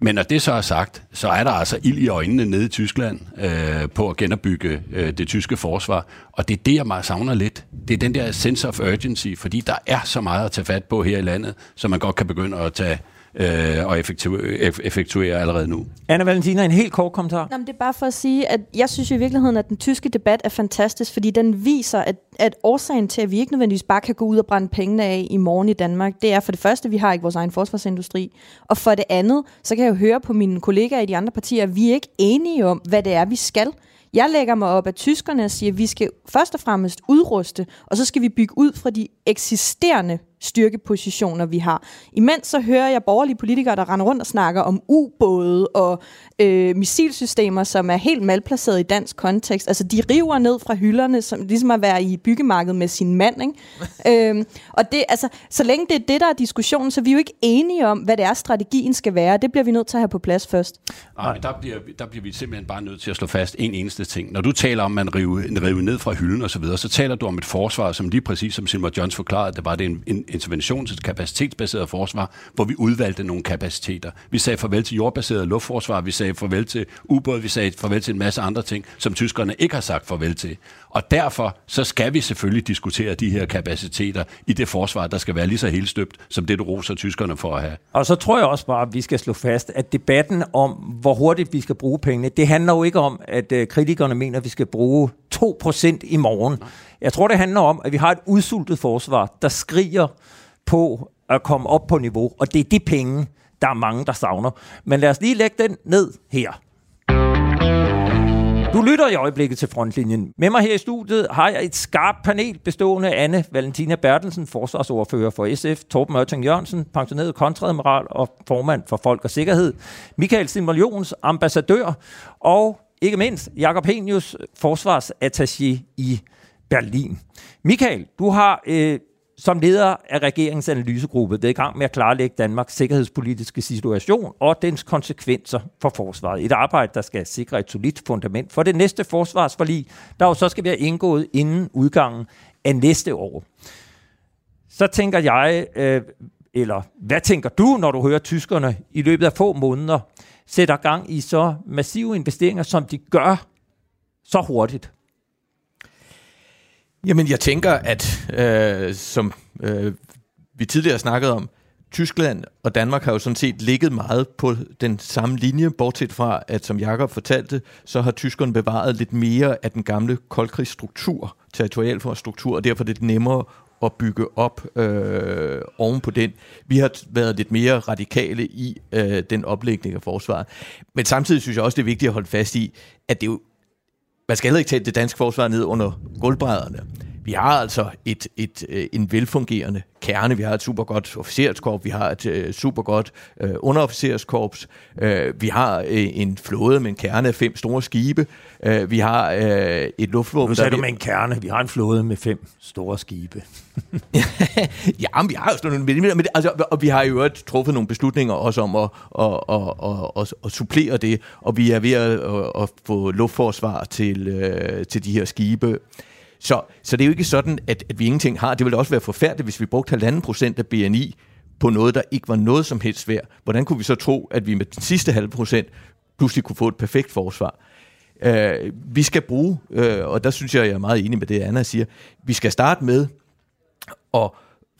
Men når det så er sagt, så er der altså ild i øjnene nede i Tyskland øh, på at genopbygge øh, det tyske forsvar. Og det er det, jeg meget savner lidt. Det er den der sense of urgency, fordi der er så meget at tage fat på her i landet, så man godt kan begynde at tage øh, og effektuere, effektuere allerede nu. Anna Valentina, en helt kort kommentar. Jamen, det er bare for at sige, at jeg synes i virkeligheden, at den tyske debat er fantastisk, fordi den viser, at, at årsagen til, at vi ikke nødvendigvis bare kan gå ud og brænde pengene af i morgen i Danmark, det er for det første, at vi har ikke vores egen forsvarsindustri, og for det andet, så kan jeg jo høre på mine kollegaer i de andre partier, at vi er ikke enige om, hvad det er, vi skal. Jeg lægger mig op af tyskerne og siger, at vi skal først og fremmest udruste, og så skal vi bygge ud fra de eksisterende styrkepositioner, vi har. Imens så hører jeg borgerlige politikere, der render rundt og snakker om ubåde og øh, missilsystemer, som er helt malplaceret i dansk kontekst. Altså, de river ned fra hylderne, som ligesom at være i byggemarkedet med sin mand. Ikke? (laughs) øhm, og det, altså, så længe det er det, der er diskussionen, så er vi jo ikke enige om, hvad det er, strategien skal være. Det bliver vi nødt til at have på plads først. Nej, men der bliver, der bliver vi simpelthen bare nødt til at slå fast en eneste ting. Når du taler om, at man river, river ned fra hylden og så videre, så taler du om et forsvar, som lige præcis som Silver Jones forklarede, det var det en, en interventions- og kapacitetsbaseret forsvar, hvor vi udvalgte nogle kapaciteter. Vi sagde farvel til jordbaseret luftforsvar, vi sagde farvel til ubåd, vi sagde farvel til en masse andre ting, som tyskerne ikke har sagt farvel til. Og derfor så skal vi selvfølgelig diskutere de her kapaciteter i det forsvar, der skal være lige så helt støbt, som det du roser tyskerne for at have. Og så tror jeg også bare, at vi skal slå fast, at debatten om, hvor hurtigt vi skal bruge pengene, det handler jo ikke om, at øh, kritikerne mener, at vi skal bruge 2% i morgen. Jeg tror, det handler om, at vi har et udsultet forsvar, der skriger på at komme op på niveau, og det er de penge, der er mange, der savner. Men lad os lige lægge den ned her. Du lytter i øjeblikket til Frontlinjen. Med mig her i studiet har jeg et skarpt panel bestående af Anne Valentina Bertelsen, forsvarsordfører for SF, Torben Mørting Jørgensen, pensioneret kontradmiral og formand for Folk og Sikkerhed, Michael Simon ambassadør, og ikke mindst Jakob Henius, forsvarsattaché i Berlin. Michael, du har øh, som leder af regeringens analysegruppe været i gang med at klarlægge Danmarks sikkerhedspolitiske situation og dens konsekvenser for forsvaret. Et arbejde, der skal sikre et solidt fundament for det næste forsvarsforlig, der jo så skal være indgået inden udgangen af næste år. Så tænker jeg, øh, eller hvad tænker du, når du hører tyskerne i løbet af få måneder sætter gang i så massive investeringer, som de gør så hurtigt? Jamen, jeg tænker, at øh, som øh, vi tidligere snakkede om, Tyskland og Danmark har jo sådan set ligget meget på den samme linje, bortset fra, at som Jakob fortalte, så har tyskerne bevaret lidt mere af den gamle koldkrigsstruktur, territorialforstruktur, og derfor er det nemmere at bygge op øh, oven på den. Vi har været lidt mere radikale i øh, den oplægning af forsvaret. Men samtidig synes jeg også, det er vigtigt at holde fast i, at det jo, man skal heller ikke tage det danske forsvar ned under gulvbrædderne. Vi har altså et, et, øh, en velfungerende kerne. Vi har et super godt officerskorps, vi har et uh, super godt uh, underofficerskorps, uh, vi har en flåde med en kerne af fem store skibe, uh, vi har et luftvåben... Nu sagde du med en kerne, vi har en flåde med fem store skibe. (laughs) ja, men vi har jo sådan nogle... Men, altså, og vi har jo truffet nogle beslutninger også om at, at, at, at, at, supplere det, og vi er ved at, at, at få luftforsvar til, til de her skibe. Så, så det er jo ikke sådan, at, at vi ingenting har. Det ville også være forfærdeligt, hvis vi brugte halvanden procent af BNI på noget, der ikke var noget som helst værd. Hvordan kunne vi så tro, at vi med den sidste halve procent pludselig kunne få et perfekt forsvar? Øh, vi skal bruge, øh, og der synes jeg, jeg er meget enig med det, Anna siger, vi skal starte med at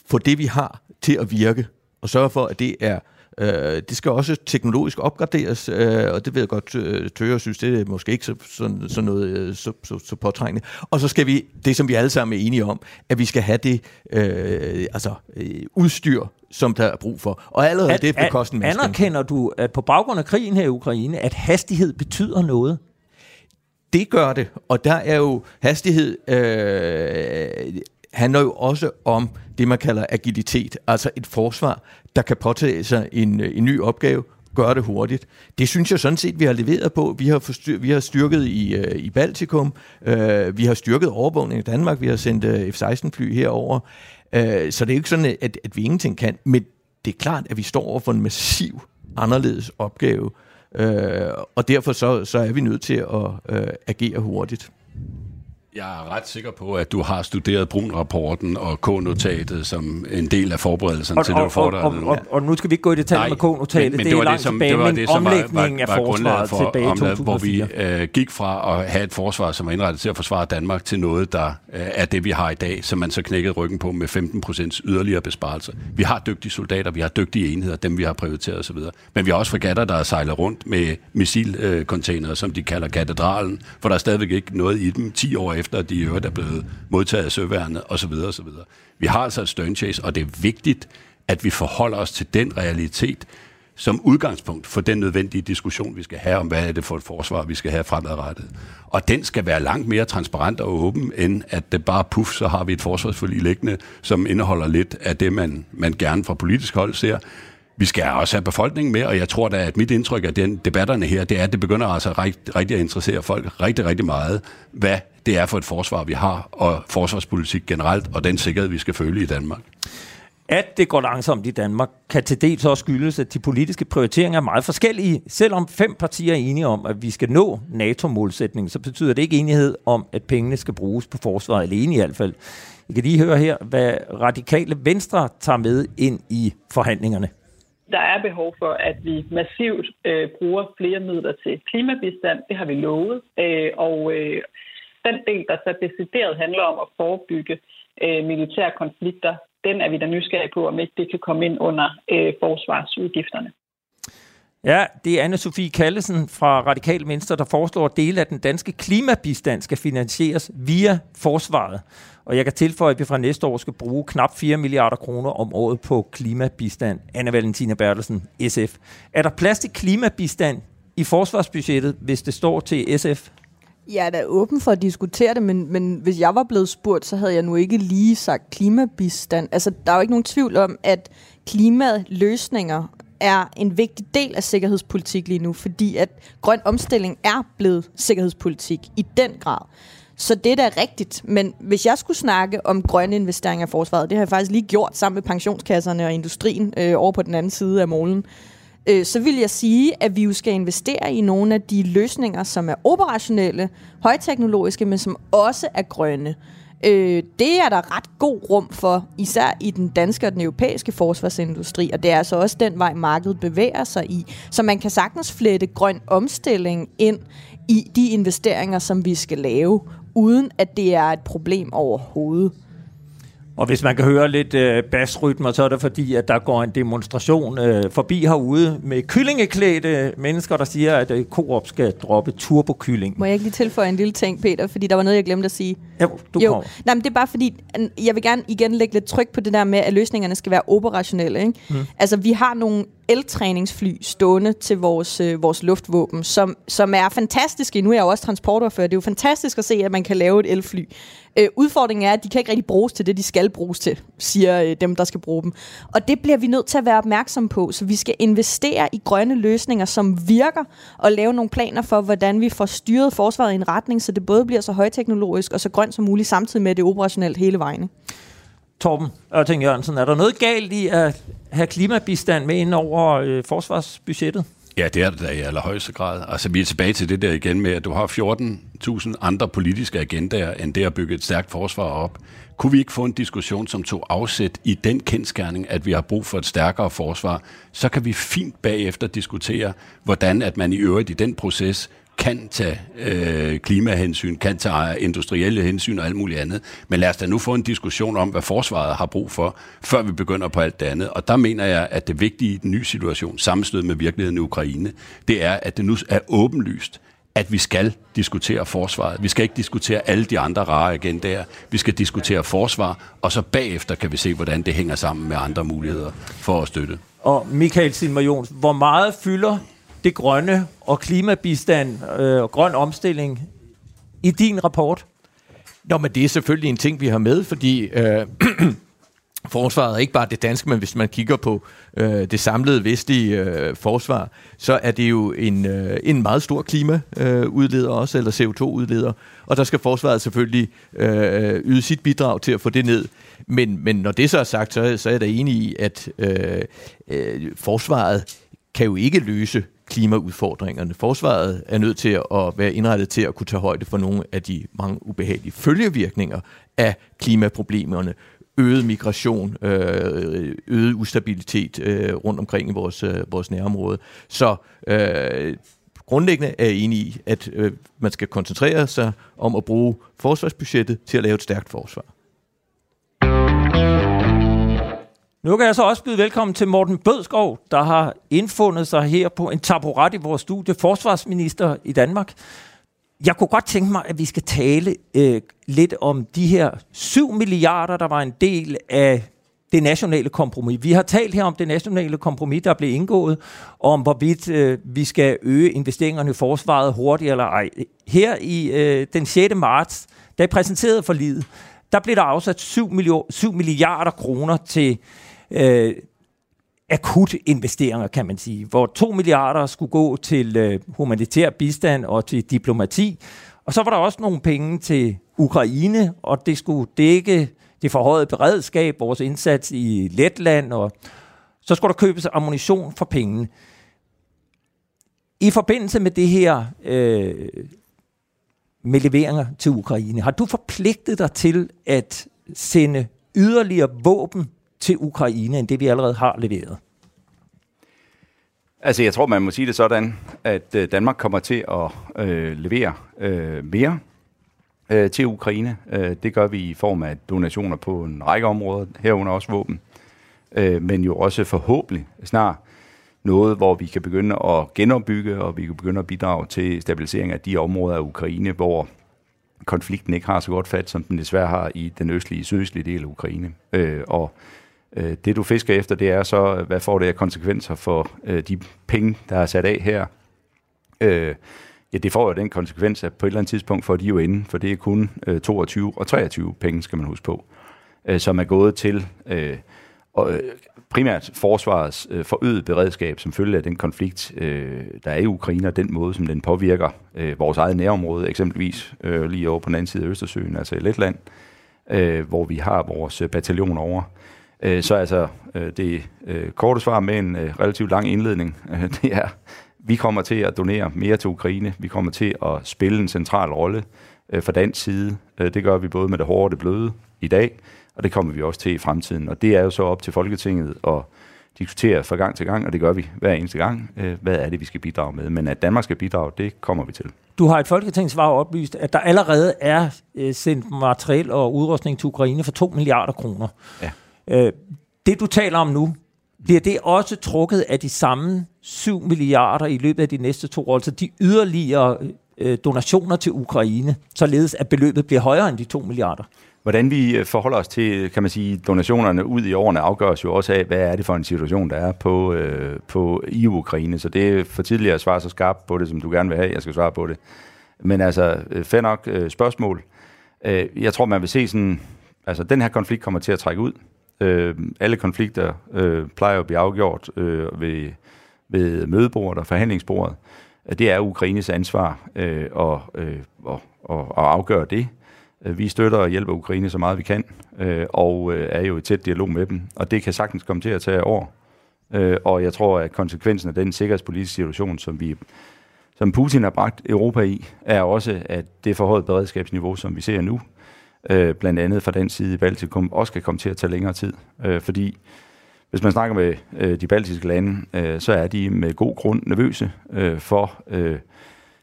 få det, vi har, til at virke, og sørge for, at det er Øh, det skal også teknologisk opgraderes, øh, og det ved jeg godt, øh, Tøger synes, det er måske ikke så, sådan, sådan noget øh, så, så, så påtrængende. Og så skal vi, det som vi alle sammen er enige om, at vi skal have det øh, altså, øh, udstyr, som der er brug for. Og allerede at, det på kosten Anerkender du, at på baggrund af krigen her i Ukraine, at hastighed betyder noget? Det gør det, og der er jo hastighed øh, handler jo også om det, man kalder agilitet, altså et forsvar, der kan påtage sig en, en ny opgave, gøre det hurtigt. Det synes jeg sådan set, vi har leveret på. Vi har, forstyr, vi har styrket i, øh, i Baltikum, øh, vi har styrket overvågningen i Danmark, vi har sendt øh, F-16-fly herover. Så det er ikke sådan, at, at vi ingenting kan, men det er klart, at vi står over for en massiv anderledes opgave, og derfor så, så er vi nødt til at agere hurtigt. Jeg er ret sikker på, at du har studeret Brun-rapporten og K-notatet som en del af forberedelserne til det foredrag. Og, og, og, og nu skal vi ikke gå i detaljer med K-notatet, men, men det, det er langt det, som, tilbage, det var det, som var, var, af forsvaret for, tilbage i 2004. Hvor vi øh, gik fra at have et forsvar, som var indrettet til at forsvare Danmark, til noget, der øh, er det, vi har i dag, som man så knækkede ryggen på med 15 procents yderligere besparelser. Vi har dygtige soldater, vi har dygtige enheder, dem vi har prioriteret osv. Men vi har også fregatter, der er sejlet rundt med missilcontainere, som de kalder katedralen, for der er stadigvæk ikke noget i dem 10 år efter efter de i øvrigt er blevet modtaget af søværnet osv. osv. Vi har altså et stern chase, og det er vigtigt, at vi forholder os til den realitet som udgangspunkt for den nødvendige diskussion, vi skal have om, hvad er det for et forsvar, vi skal have fremadrettet. Og den skal være langt mere transparent og åben, end at det bare puff, så har vi et forsvarsforlig liggende, som indeholder lidt af det, man, man gerne fra politisk hold ser, vi skal også have befolkningen med, og jeg tror da, at mit indtryk af den debatterne her, det er, at det begynder altså rigtig, rigtig at interessere folk rigtig, rigtig meget, hvad det er for et forsvar, vi har, og forsvarspolitik generelt, og den sikkerhed, vi skal føle i Danmark. At det går langsomt i Danmark, kan til dels også skyldes, at de politiske prioriteringer er meget forskellige. Selvom fem partier er enige om, at vi skal nå NATO-målsætningen, så betyder det ikke enighed om, at pengene skal bruges på forsvaret alene i hvert fald. I kan lige høre her, hvad radikale venstre tager med ind i forhandlingerne der er behov for, at vi massivt øh, bruger flere midler til klimabistand. Det har vi lovet. Øh, og øh, den del, der så decideret handler om at forebygge øh, militære konflikter, den er vi da nysgerrige på, om ikke det kan komme ind under øh, forsvarsudgifterne. Ja, det er anne Sofie Kallesen fra Radikal Venstre, der foreslår, at dele af den danske klimabistand skal finansieres via forsvaret. Og jeg kan tilføje, at vi fra næste år skal bruge knap 4 milliarder kroner om året på klimabistand. Anna Valentina Bertelsen, SF. Er der plads til klimabistand i forsvarsbudgettet, hvis det står til SF? Jeg er da åben for at diskutere det, men, men hvis jeg var blevet spurgt, så havde jeg nu ikke lige sagt klimabistand. Altså, der er jo ikke nogen tvivl om, at klimaløsninger er en vigtig del af sikkerhedspolitik lige nu, fordi at grøn omstilling er blevet sikkerhedspolitik i den grad. Så det er da rigtigt. Men hvis jeg skulle snakke om grønne investeringer i forsvaret, det har jeg faktisk lige gjort sammen med pensionskasserne og industrien øh, over på den anden side af målen, øh, øh, så vil jeg sige, at vi jo skal investere i nogle af de løsninger, som er operationelle, højteknologiske, men som også er grønne. Øh, det er der ret god rum for, især i den danske og den europæiske forsvarsindustri, og det er altså også den vej, markedet bevæger sig i. Så man kan sagtens flette grøn omstilling ind i de investeringer, som vi skal lave, uden at det er et problem overhovedet. Og hvis man kan høre lidt øh, basrytmer, så er det fordi, at der går en demonstration øh, forbi herude med kyllingeklædte mennesker, der siger, at øh, Coop skal droppe turbokylling. Må jeg ikke lige tilføje en lille ting, Peter? Fordi der var noget, jeg glemte at sige. Jo, du jo. kommer. Nej, men det er bare fordi, jeg vil gerne igen lægge lidt tryk på det der med, at løsningerne skal være operationelle. Ikke? Mm. Altså, vi har nogle eltræningsfly stående til vores, øh, vores luftvåben, som, som er fantastiske. Nu er jeg jo også transportordfører. Det er jo fantastisk at se, at man kan lave et elfly. Øh, udfordringen er, at de kan ikke rigtig bruges til det, de skal bruges til, siger øh, dem, der skal bruge dem. Og det bliver vi nødt til at være opmærksom på, så vi skal investere i grønne løsninger, som virker, og lave nogle planer for, hvordan vi får styret forsvaret i en retning, så det både bliver så højteknologisk og så grønt som muligt, samtidig med at det operationelt hele vejen. Torben Ørting Jørgensen, er der noget galt i at have klimabistand med ind over øh, forsvarsbudgettet? Ja, det er det da i allerhøjeste grad. Altså, vi er tilbage til det der igen med, at du har 14.000 andre politiske agendaer, end det at bygge et stærkt forsvar op. Kunne vi ikke få en diskussion, som tog afsæt i den kendskærning, at vi har brug for et stærkere forsvar, så kan vi fint bagefter diskutere, hvordan at man i øvrigt i den proces kan tage øh, klimahensyn, kan tage industrielle hensyn og alt muligt andet. Men lad os da nu få en diskussion om, hvad forsvaret har brug for, før vi begynder på alt det andet. Og der mener jeg, at det vigtige i den nye situation, sammenstød med virkeligheden i Ukraine, det er, at det nu er åbenlyst, at vi skal diskutere forsvaret. Vi skal ikke diskutere alle de andre rare agendaer. Vi skal diskutere forsvar, og så bagefter kan vi se, hvordan det hænger sammen med andre muligheder for at støtte. Og Michael Silmer Jons, hvor meget fylder det grønne og klimabistand øh, og grøn omstilling i din rapport? Nå, men det er selvfølgelig en ting, vi har med, fordi øh, (clears throat) forsvaret er ikke bare det danske, men hvis man kigger på øh, det samlede vestlige øh, forsvar, så er det jo en, øh, en meget stor klimaudleder øh, også, eller CO2-udleder, og der skal forsvaret selvfølgelig øh, yde sit bidrag til at få det ned. Men, men når det så er sagt, så, så er jeg da enig i, at øh, øh, forsvaret kan jo ikke løse klimaudfordringerne. Forsvaret er nødt til at være indrettet til at kunne tage højde for nogle af de mange ubehagelige følgevirkninger af klimaproblemerne. Øget migration, øh, øget ustabilitet øh, rundt omkring i vores, øh, vores nærområde. Så øh, grundlæggende er jeg enig i, at øh, man skal koncentrere sig om at bruge forsvarsbudgettet til at lave et stærkt forsvar. Nu kan jeg så også byde velkommen til Morten Bødskov, der har indfundet sig her på en taburet i vores studie, forsvarsminister i Danmark. Jeg kunne godt tænke mig, at vi skal tale øh, lidt om de her 7 milliarder, der var en del af det nationale kompromis. Vi har talt her om det nationale kompromis, der blev indgået, om hvorvidt øh, vi skal øge investeringerne i forsvaret hurtigt eller ej. Her i øh, den 6. marts, da jeg præsenterede for livet, der blev der afsat 7, million, 7 milliarder kroner til øh, akut investeringer, kan man sige, hvor 2 milliarder skulle gå til øh, humanitær bistand og til diplomati. Og så var der også nogle penge til Ukraine, og det skulle dække det forhøjede beredskab, vores indsats i Letland, og så skulle der købes ammunition for pengene. I forbindelse med det her øh, med leveringer til Ukraine, har du forpligtet dig til at sende yderligere våben til Ukraine, end det vi allerede har leveret? Altså, jeg tror, man må sige det sådan, at øh, Danmark kommer til at øh, levere øh, mere øh, til Ukraine. Øh, det gør vi i form af donationer på en række områder, herunder også våben, øh, men jo også forhåbentlig snart noget, hvor vi kan begynde at genopbygge, og vi kan begynde at bidrage til stabilisering af de områder af Ukraine, hvor konflikten ikke har så godt fat, som den desværre har i den østlige, sydøstlige del af Ukraine. Øh, og øh, det du fisker efter, det er så, hvad får det af konsekvenser for øh, de penge, der er sat af her. Øh, ja, det får jo den konsekvens, at på et eller andet tidspunkt får de jo inden, for det er kun øh, 22 og 23 penge, skal man huske på, øh, som er gået til øh, og, øh, primært forsvarets øh, forøget beredskab som følge af den konflikt, øh, der er i Ukraine, og den måde, som den påvirker øh, vores eget nærområde, eksempelvis øh, lige over på den anden side af Østersøen, altså i Letland, øh, hvor vi har vores bataljon over. Øh, så altså, øh, det øh, korte svar med en øh, relativt lang indledning, øh, (laughs) det er, vi kommer til at donere mere til Ukraine, vi kommer til at spille en central rolle øh, fra dansk side. Øh, det gør vi både med det hårde og det bløde i dag, og det kommer vi også til i fremtiden. Og det er jo så op til Folketinget at diskutere fra gang til gang, og det gør vi hver eneste gang, øh, hvad er det, vi skal bidrage med. Men at Danmark skal bidrage, det kommer vi til. Du har et folketingssvar oplyst, at der allerede er øh, sendt materiel og udrustning til Ukraine for 2 milliarder kroner. Ja. Øh, det du taler om nu, bliver det også trukket af de samme 7 milliarder i løbet af de næste to år, altså de yderligere øh, donationer til Ukraine, således at beløbet bliver højere end de 2 milliarder? Hvordan vi øh, forholder os til, kan man sige, donationerne ud i årene afgøres jo også af, hvad er det for en situation, der er på, øh, på i Ukraine. Så det er for tidligt at svare så skarpt på det, som du gerne vil have, jeg skal svare på det. Men altså, øh, fair nok øh, spørgsmål. Øh, jeg tror, man vil se sådan, altså den her konflikt kommer til at trække ud. Øh, alle konflikter øh, plejer at blive afgjort øh, ved, ved mødebordet og forhandlingsbordet. Det er Ukraines ansvar øh, og, øh, og, og, og afgøre det. Vi støtter og hjælper Ukraine så meget vi kan, øh, og øh, er jo i tæt dialog med dem. Og det kan sagtens komme til at tage år. Øh, og jeg tror, at konsekvensen af den sikkerhedspolitiske situation, som vi som Putin har bragt Europa i, er også, at det forhøjet beredskabsniveau, som vi ser nu, Øh, blandt andet fra den side i Baltikum, også kan komme til at tage længere tid. Øh, fordi hvis man snakker med øh, de baltiske lande, så er de med god grund nervøse for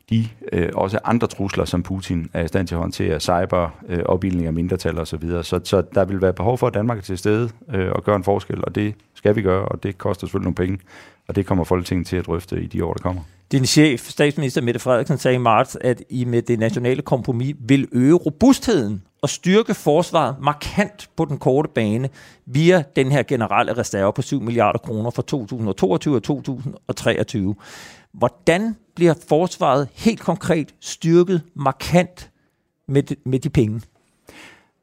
de øh, også andre trusler, som Putin er i stand til at håndtere, cyber, øh, opbildning af mindretal osv. Så, videre. så, så der vil være behov for, at Danmark er til stede øh, og gøre en forskel, og det skal vi gøre, og det koster selvfølgelig nogle penge, og det kommer Folketinget til at drøfte i de år, der kommer. Din chef, statsminister Mette Frederiksen, sagde i marts, at I med det nationale kompromis vil øge robustheden at styrke forsvaret markant på den korte bane via den her generelle reserve på 7 milliarder kroner for 2022 og 2023. Hvordan bliver forsvaret helt konkret styrket markant med de, med de penge?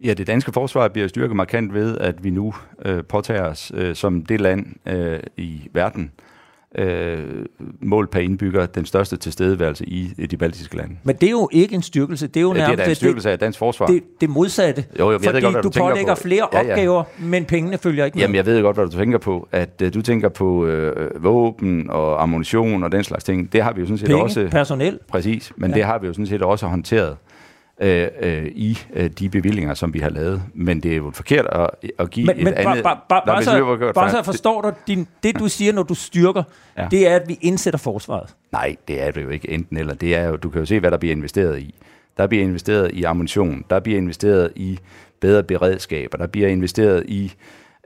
Ja, det danske forsvar bliver styrket markant ved, at vi nu øh, påtager os øh, som det land øh, i verden, øh, mål per indbygger den største tilstedeværelse i, i de baltiske lande. Men det er jo ikke en styrkelse, det er jo nærmest... Det er en styrkelse af dansk forsvar. Det, det modsatte. Jo, jo, jeg fordi ved godt, du, du pålægger på. flere ja, ja. opgaver, men pengene følger ikke med. Jamen, jeg ved godt, hvad du tænker på. At uh, du tænker på uh, våben og ammunition og den slags ting. Det har vi jo sådan set Penge, også... personel. Præcis, men ja. det har vi jo sådan set også håndteret øh, øh, i øh, de bevillinger, som vi har lavet. Men det er jo forkert at, at give men, et men andet... Bare ba, ba, ba, så, bare så forstår du, din, det du siger, når du styrker, ja. det er, at vi indsætter forsvaret. Nej, det er det jo ikke enten eller. Det er jo, du kan jo se, hvad der bliver investeret i. Der bliver investeret i ammunition, der bliver investeret i bedre beredskaber, der bliver investeret i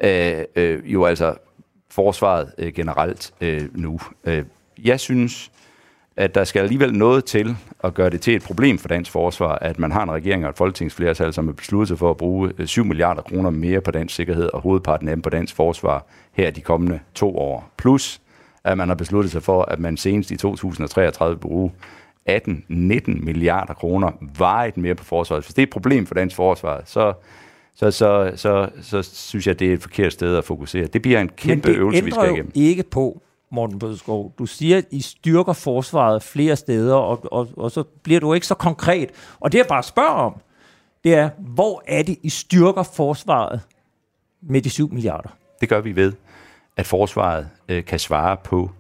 øh, øh, jo altså forsvaret øh, generelt øh, nu. Øh, jeg synes, at der skal alligevel noget til at gøre det til et problem for dansk forsvar, at man har en regering og et folketingsflertal, som har besluttet sig for at bruge 7 øh, milliarder kroner mere på dansk sikkerhed og hovedparten af dem på dansk forsvar her de kommende to år. Plus, at man har besluttet sig for, at man senest i 2033 bruge 18-19 milliarder kroner varigt mere på forsvaret. Hvis det er et problem for dansk forsvar, så, så, så, så, så synes jeg, det er et forkert sted at fokusere. Det bliver en kæmpe øvelse, vi skal igennem. Men det ikke på, Morten Bødskov. Du siger, at I styrker forsvaret flere steder, og, og, og så bliver du ikke så konkret. Og det jeg bare spørger om, det er, hvor er det, I styrker forsvaret med de 7 milliarder? Det gør vi ved, at forsvaret øh, kan svare på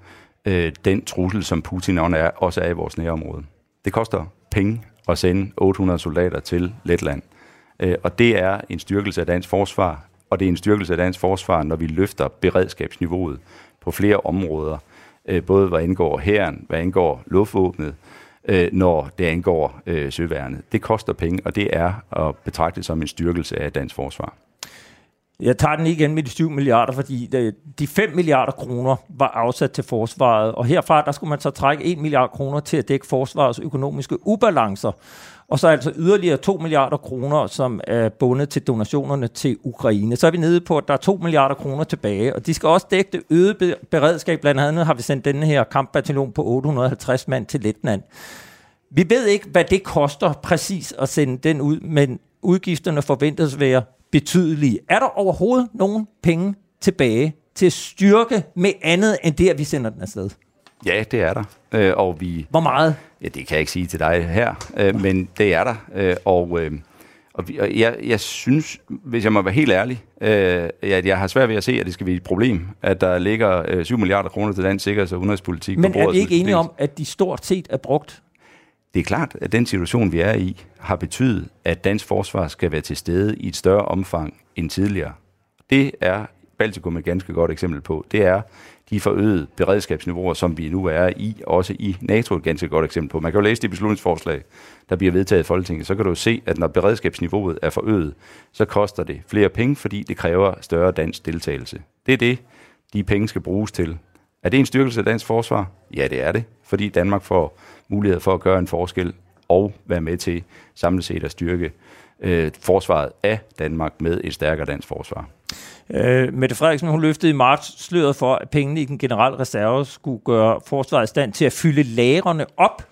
øh, den trussel, som Putin er, også er i vores nærområde. Det koster penge at sende 800 soldater til Letland. Øh, og det er en styrkelse af dansk forsvar, og det er en styrkelse af dansk forsvar, når vi løfter beredskabsniveauet på flere områder, øh, både hvad angår herren, hvad angår luftvåbnet, øh, når det angår øh, søværnet. Det koster penge, og det er at betragte som en styrkelse af dansk forsvar. Jeg tager den igen med de 7 milliarder, fordi de 5 milliarder kroner var afsat til forsvaret, og herfra der skulle man så trække 1 milliard kroner til at dække forsvarets økonomiske ubalancer. Og så altså yderligere 2 milliarder kroner, som er bundet til donationerne til Ukraine. Så er vi nede på, at der er 2 milliarder kroner tilbage, og de skal også dække det øgede beredskab. Blandt andet har vi sendt denne her kampbataljon på 850 mand til Letland. Vi ved ikke, hvad det koster præcis at sende den ud, men udgifterne forventes at være betydelige. Er der overhovedet nogen penge tilbage til at styrke med andet end det, at vi sender den afsted? Ja, det er der. Øh, og vi, Hvor meget? Ja, det kan jeg ikke sige til dig her, øh, men det er der. Øh, og øh, og, vi, og jeg, jeg synes, hvis jeg må være helt ærlig, øh, at jeg har svært ved at se, at det skal være et problem, at der ligger øh, 7 milliarder kroner til dansk sikkerheds- og udenrigspolitik Men på bordet. Men er vi ikke enige om, at de stort set er brugt? Det er klart, at den situation, vi er i, har betydet, at dansk forsvar skal være til stede i et større omfang end tidligere. Det er Baltikum et ganske godt eksempel på, det er de forøgede beredskabsniveauer, som vi nu er i, også i NATO et ganske godt eksempel på. Man kan jo læse det beslutningsforslag, der bliver vedtaget i Folketinget, så kan du jo se, at når beredskabsniveauet er forøget, så koster det flere penge, fordi det kræver større dansk deltagelse. Det er det, de penge skal bruges til. Er det en styrkelse af dansk forsvar? Ja, det er det, fordi Danmark får mulighed for at gøre en forskel og være med til samlet set at styrke øh, forsvaret af Danmark med et stærkere dansk forsvar. Øh, Mette Frederiksen hun løftede i marts sløret for, at pengene i den generelle reserve skulle gøre forsvaret i stand til at fylde lagrene op.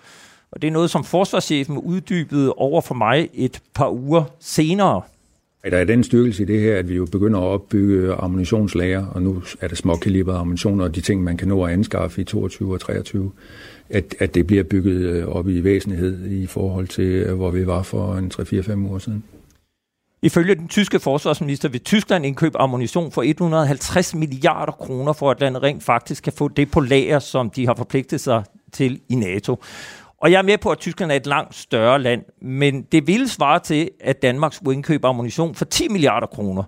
Og det er noget, som forsvarschefen uddybede over for mig et par uger senere. Der er den styrkelse i det her, at vi jo begynder at opbygge ammunitionslager, og nu er det småkalibrede ammunition og de ting, man kan nå at anskaffe i 22 og 23, at, at det bliver bygget øh, op i væsenhed i forhold til, øh, hvor vi var for en 3-4-5 uger siden. Ifølge den tyske forsvarsminister vil Tyskland indkøbe ammunition for 150 milliarder kroner, for at landet rent faktisk kan få det på lager, som de har forpligtet sig til i NATO. Og jeg er med på, at Tyskland er et langt større land, men det ville svare til, at Danmark skulle indkøbe ammunition for 10 milliarder kroner.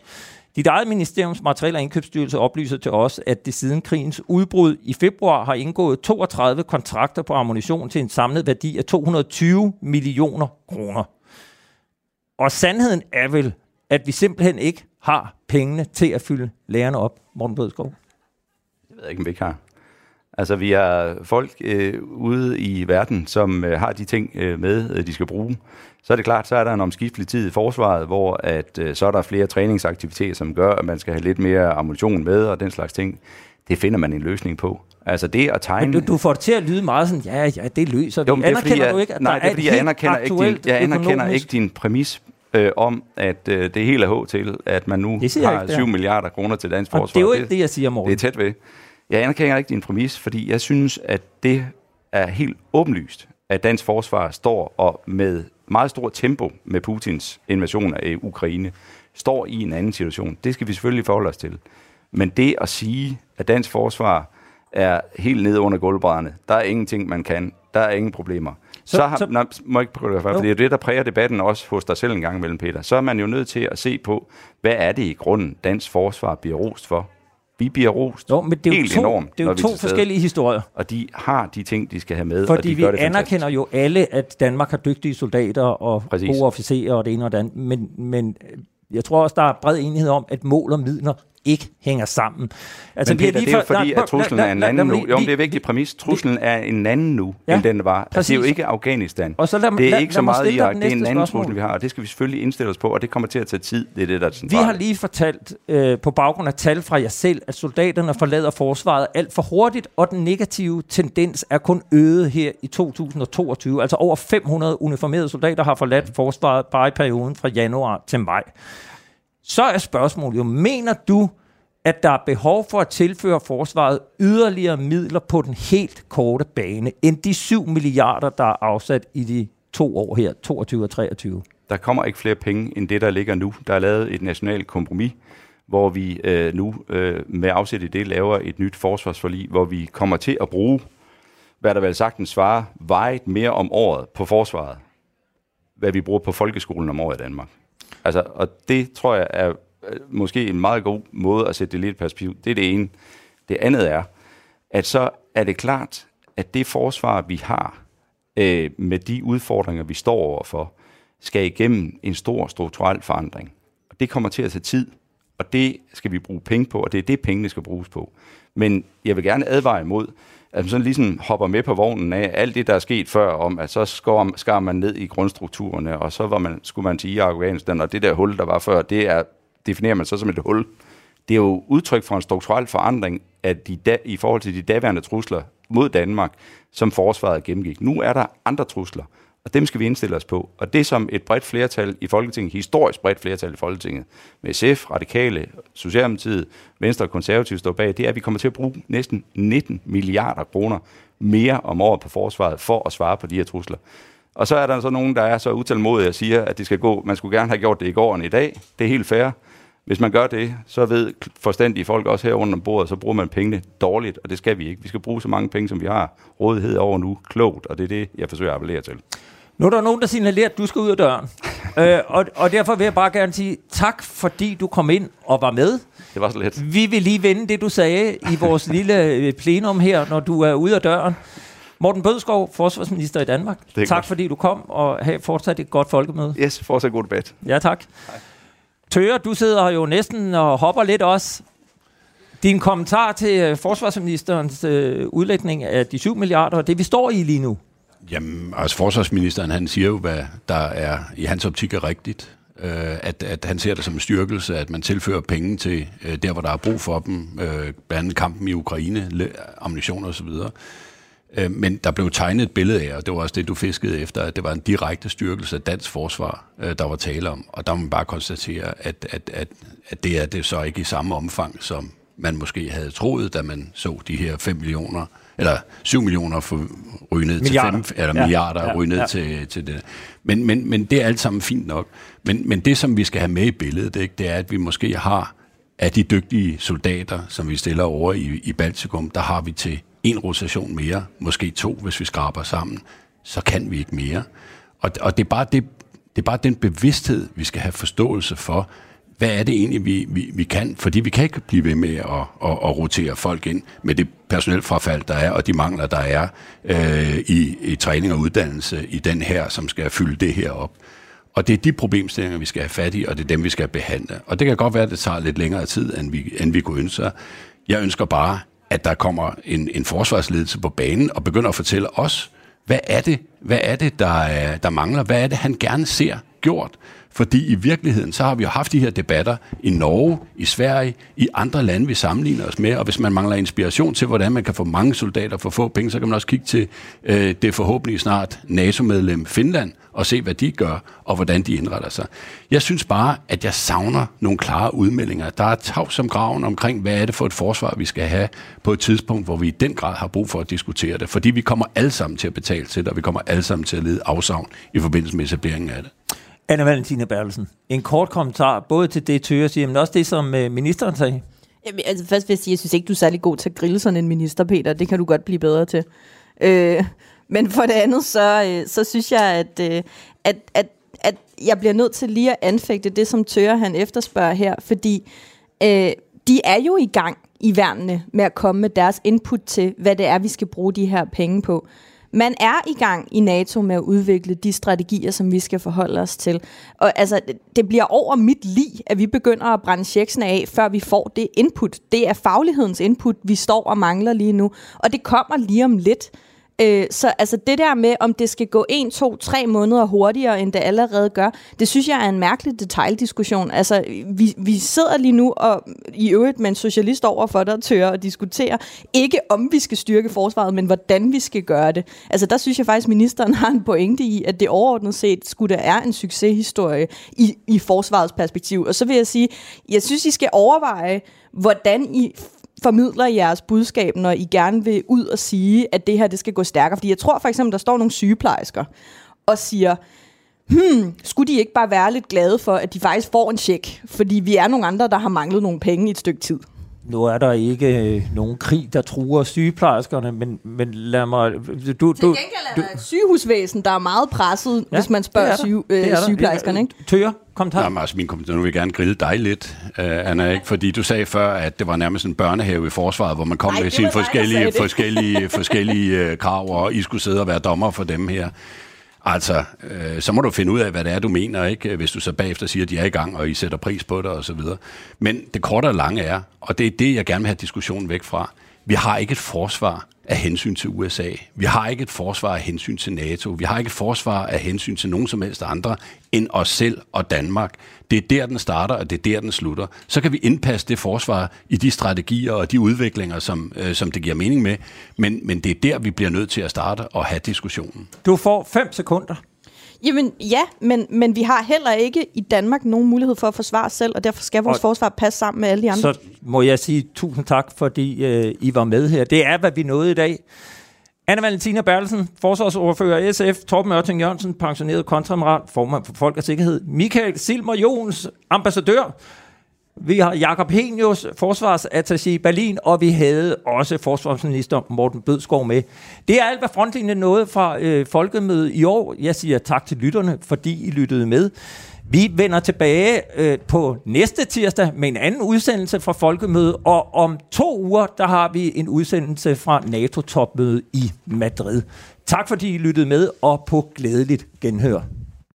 Dit eget ministeriums materiel- og indkøbsstyrelse oplyser til os, at det siden krigens udbrud i februar har indgået 32 kontrakter på ammunition til en samlet værdi af 220 millioner kroner. Og sandheden er vel, at vi simpelthen ikke har pengene til at fylde lærerne op, Morten Bødskov. Jeg ved ikke, om vi ikke har. Altså, vi har folk øh, ude i verden, som øh, har de ting øh, med, øh, de skal bruge. Så er det klart, så er der en omskiftelig tid i forsvaret, hvor at, øh, så er der flere træningsaktiviteter, som gør, at man skal have lidt mere ammunition med og den slags ting. Det finder man en løsning på. Altså det at tegne... Men du, du får det til at lyde meget sådan, ja, ja, det løser vi. Jo, det er, fordi, anerkender jeg, du ikke, at nej, der det er, fordi jeg anerkender, ikke din, jeg anerkender økonomisk... ikke din præmis øh, om, at øh, det hele er H til, at man nu har ikke, 7 milliarder kroner til dansk forsvar. det er jo ikke det, jeg siger, Morten. Det er tæt ved. Jeg anerkender ikke din præmis, fordi jeg synes, at det er helt åbenlyst, at dansk forsvar står og med meget stort tempo med Putins invasion af Ukraine, står i en anden situation. Det skal vi selvfølgelig forholde os til. Men det at sige, at dansk forsvar er helt nede under gulvbrædderne, der er ingenting, man kan, der er ingen problemer. Så, så, har, så nej, må jeg ikke prøve det, for det er det, der præger debatten også hos dig selv en gang imellem, Peter. Så er man jo nødt til at se på, hvad er det i grunden, dansk forsvar bliver rost for? Vi bliver rost jo, men det er helt to, enormt, Det er jo to forskellige historier. Og de har de ting, de skal have med, Fordi og de vi gør det anerkender fantastisk. jo alle, at Danmark har dygtige soldater og Præcis. gode officerer og det ene og det andet. Men, men jeg tror også, der er bred enighed om, at mål og midler ikke hænger sammen. Altså, men vi Peter, lige det er jo for- fordi, nej, at truslen lad- er en anden nu. Jo, det er lige- vigtig præmis. Truslen er en anden nu, Ja, end den var. Altså, det er jo ikke Afghanistan. Og så lad, det er lad, ikke så meget Irak. Det er en anden spørgsmål. trussel, vi har, og det skal vi selvfølgelig indstille os på, og det kommer til at tage tid. Det er det, der er Vi har lige fortalt øh, på baggrund af tal fra jer selv, at soldaterne forlader forsvaret alt for hurtigt, og den negative tendens er kun øget her i 2022. Altså over 500 uniformerede soldater har forladt forsvaret bare i perioden fra januar til maj. Så er spørgsmålet jo, mener du, at der er behov for at tilføre forsvaret yderligere midler på den helt korte bane, end de 7 milliarder, der er afsat i de to år her, 22 og 23? Der kommer ikke flere penge end det, der ligger nu. Der er lavet et nationalt kompromis, hvor vi øh, nu øh, med afsæt i det laver et nyt forsvarsforlig, hvor vi kommer til at bruge, hvad der vel sagtens svarer, vejet mere om året på forsvaret, hvad vi bruger på folkeskolen om året i Danmark. Altså, og det tror jeg er øh, måske en meget god måde at sætte det lidt i perspektiv. Det er det ene. Det andet er, at så er det klart, at det forsvar, vi har, øh, med de udfordringer, vi står overfor, skal igennem en stor strukturel forandring. Og det kommer til at tage tid, og det skal vi bruge penge på, og det er det, pengene skal bruges på. Men jeg vil gerne advare imod, at man sådan ligesom hopper med på vognen af alt det, der er sket før, om at så skar, man ned i grundstrukturerne, og så var man, skulle man til Irak og Afghanistan, og det der hul, der var før, det er, definerer man så som et hul. Det er jo udtryk for en strukturel forandring af de da, i forhold til de daværende trusler mod Danmark, som forsvaret gennemgik. Nu er der andre trusler, og dem skal vi indstille os på. Og det som et bredt flertal i Folketinget, historisk bredt flertal i Folketinget, med SF, Radikale, Socialdemokratiet, Venstre og Konservative står bag, det er, at vi kommer til at bruge næsten 19 milliarder kroner mere om året på forsvaret for at svare på de her trusler. Og så er der så nogen, der er så utålmodige og siger, at det skal gå, man skulle gerne have gjort det i går end i dag. Det er helt fair. Hvis man gør det, så ved forstandige folk også her under bordet, så bruger man pengene dårligt, og det skal vi ikke. Vi skal bruge så mange penge, som vi har rådighed over nu, klogt, og det er det, jeg forsøger at appellere til. Nu er der nogen, der signalerer, at du skal ud af døren. (laughs) øh, og, og derfor vil jeg bare gerne sige tak, fordi du kom ind og var med. Det var så let. Vi vil lige vende det, du sagde i vores (laughs) lille øh, plenum her, når du er ude af døren. Morten Bødskov, forsvarsminister i Danmark. Tak, godt. fordi du kom, og have fortsat et godt folkemøde. Yes, fortsat god debat. Ja, tak. Tøger, du sidder jo næsten og hopper lidt også. Din kommentar til øh, forsvarsministerens øh, udlægning af de 7 milliarder, det vi står i lige nu. Jamen, altså forsvarsministeren, han siger jo, hvad der er i hans optik er rigtigt. Øh, at, at han ser det som en styrkelse, at man tilfører penge til øh, der, hvor der er brug for dem. Øh, blandt andet kampen i Ukraine, le- ammunition og så videre. Øh, men der blev tegnet et billede af, og det var også det, du fiskede efter, at det var en direkte styrkelse af dansk forsvar, øh, der var tale om. Og der må man bare konstatere, at, at, at, at det er det så ikke i samme omfang, som man måske havde troet, da man så de her 5 millioner, eller 7 millioner for ryge ned Milliarder. til 5, eller Ja. milliarder Ja, ryge ned ja. til, til det. Men, men, men det er alt sammen fint nok. Men, men det, som vi skal have med i billedet, ikke, det er, at vi måske har af de dygtige soldater, som vi stiller over i, i Baltikum, der har vi til en rotation mere, måske to, hvis vi skraber sammen, så kan vi ikke mere. Og, og det, er bare det, det er bare den bevidsthed, vi skal have forståelse for, hvad er det egentlig, vi, vi, vi kan? Fordi vi kan ikke blive ved med at, at, at rotere folk ind med det personelforfald, der er, og de mangler, der er øh, i, i træning og uddannelse i den her, som skal fylde det her op. Og det er de problemstillinger, vi skal have fat i, og det er dem, vi skal behandle. Og det kan godt være, at det tager lidt længere tid, end vi, end vi kunne ønske sig. Jeg ønsker bare, at der kommer en, en forsvarsledelse på banen og begynder at fortælle os, hvad er det, hvad er det der, der mangler? Hvad er det, han gerne ser gjort? Fordi i virkeligheden, så har vi jo haft de her debatter i Norge, i Sverige, i andre lande, vi sammenligner os med. Og hvis man mangler inspiration til, hvordan man kan få mange soldater for få penge, så kan man også kigge til øh, det forhåbentlig snart NATO-medlem Finland og se, hvad de gør, og hvordan de indretter sig. Jeg synes bare, at jeg savner nogle klare udmeldinger. Der er tavs som graven omkring, hvad er det for et forsvar, vi skal have på et tidspunkt, hvor vi i den grad har brug for at diskutere det. Fordi vi kommer alle sammen til at betale til det, og vi kommer alle sammen til at lede afsavn i forbindelse med etableringen af det. Anna Valentina Bertelsen, en kort kommentar, både til det, Tøger siger, men også det, som øh, ministeren sagde. Jamen, altså først vil jeg sige, jeg synes ikke, du er særlig god til at grille sådan en minister, Peter. Det kan du godt blive bedre til. Øh, men for det andet, så, øh, så synes jeg, at, øh, at, at, at jeg bliver nødt til lige at anfægte det, som Tøger han efterspørger her, fordi øh, de er jo i gang i værnene med at komme med deres input til, hvad det er, vi skal bruge de her penge på. Man er i gang i NATO med at udvikle de strategier, som vi skal forholde os til. Og altså, det bliver over mit liv, at vi begynder at brænde checksene af, før vi får det input. Det er faglighedens input, vi står og mangler lige nu. Og det kommer lige om lidt. Øh, så altså det der med, om det skal gå 1, 2, 3 måneder hurtigere, end det allerede gør, det synes jeg er en mærkelig detaljdiskussion. Altså, vi, vi sidder lige nu og i øvrigt med en socialist over for der tør og diskutere, ikke om vi skal styrke forsvaret, men hvordan vi skal gøre det. Altså, der synes jeg faktisk, ministeren har en pointe i, at det overordnet set skulle der er en succeshistorie i, i forsvarets perspektiv. Og så vil jeg sige, jeg synes, I skal overveje, hvordan I formidler jeres budskab, når I gerne vil ud og sige, at det her det skal gå stærkere. Fordi jeg tror for eksempel, der står nogle sygeplejersker og siger, hmm, skulle de ikke bare være lidt glade for, at de faktisk får en check? Fordi vi er nogle andre, der har manglet nogle penge i et stykke tid. Nu er der ikke øh, nogen krig, der truer sygeplejerskerne, men, men lad mig... Du, Til du, gengæld er der et sygehusvæsen, der er meget presset, ja, hvis man spørger er syge, øh, sygeplejerskerne. Ikke? Tøger, kom Nej, men altså min kommentar, nu vil jeg gerne grille dig lidt, uh, Anna, ikke? fordi du sagde før, at det var nærmest en børnehave i forsvaret, hvor man kom Ej, med sine forskellige, forskellige, (laughs) forskellige uh, krav, og I skulle sidde og være dommer for dem her. Altså, øh, så må du finde ud af, hvad det er, du mener, ikke? Hvis du så bagefter siger, at de er i gang, og I sætter pris på det, og så videre. Men det korte og lange er, og det er det, jeg gerne vil have diskussionen væk fra. Vi har ikke et forsvar af hensyn til USA. Vi har ikke et forsvar af hensyn til NATO. Vi har ikke et forsvar af hensyn til nogen som helst andre end os selv og Danmark. Det er der, den starter, og det er der, den slutter. Så kan vi indpasse det forsvar i de strategier og de udviklinger, som, øh, som det giver mening med. Men, men det er der, vi bliver nødt til at starte og have diskussionen. du får fem sekunder. Jamen ja, men, men vi har heller ikke i Danmark nogen mulighed for at forsvare os selv, og derfor skal vores Og- forsvar passe sammen med alle de andre. Så må jeg sige tusind tak, fordi øh, I var med her. Det er, hvad vi nåede i dag. Anna Valentina Bertelsen, forsvarsordfører SF, Torben Ørting Jørgensen, pensioneret kontramiral, formand for Folk og Sikkerhed, Michael Silmer Jons, ambassadør, vi har Jakob Henius, forsvarsattaché i Berlin, og vi havde også forsvarsminister Morten Bødskov med. Det er alt, hvad frontlinjen nåede fra øh, folkemødet i år. Jeg siger tak til lytterne, fordi I lyttede med. Vi vender tilbage øh, på næste tirsdag med en anden udsendelse fra Folkemødet, og om to uger, der har vi en udsendelse fra NATO-topmødet i Madrid. Tak fordi I lyttede med, og på glædeligt genhør.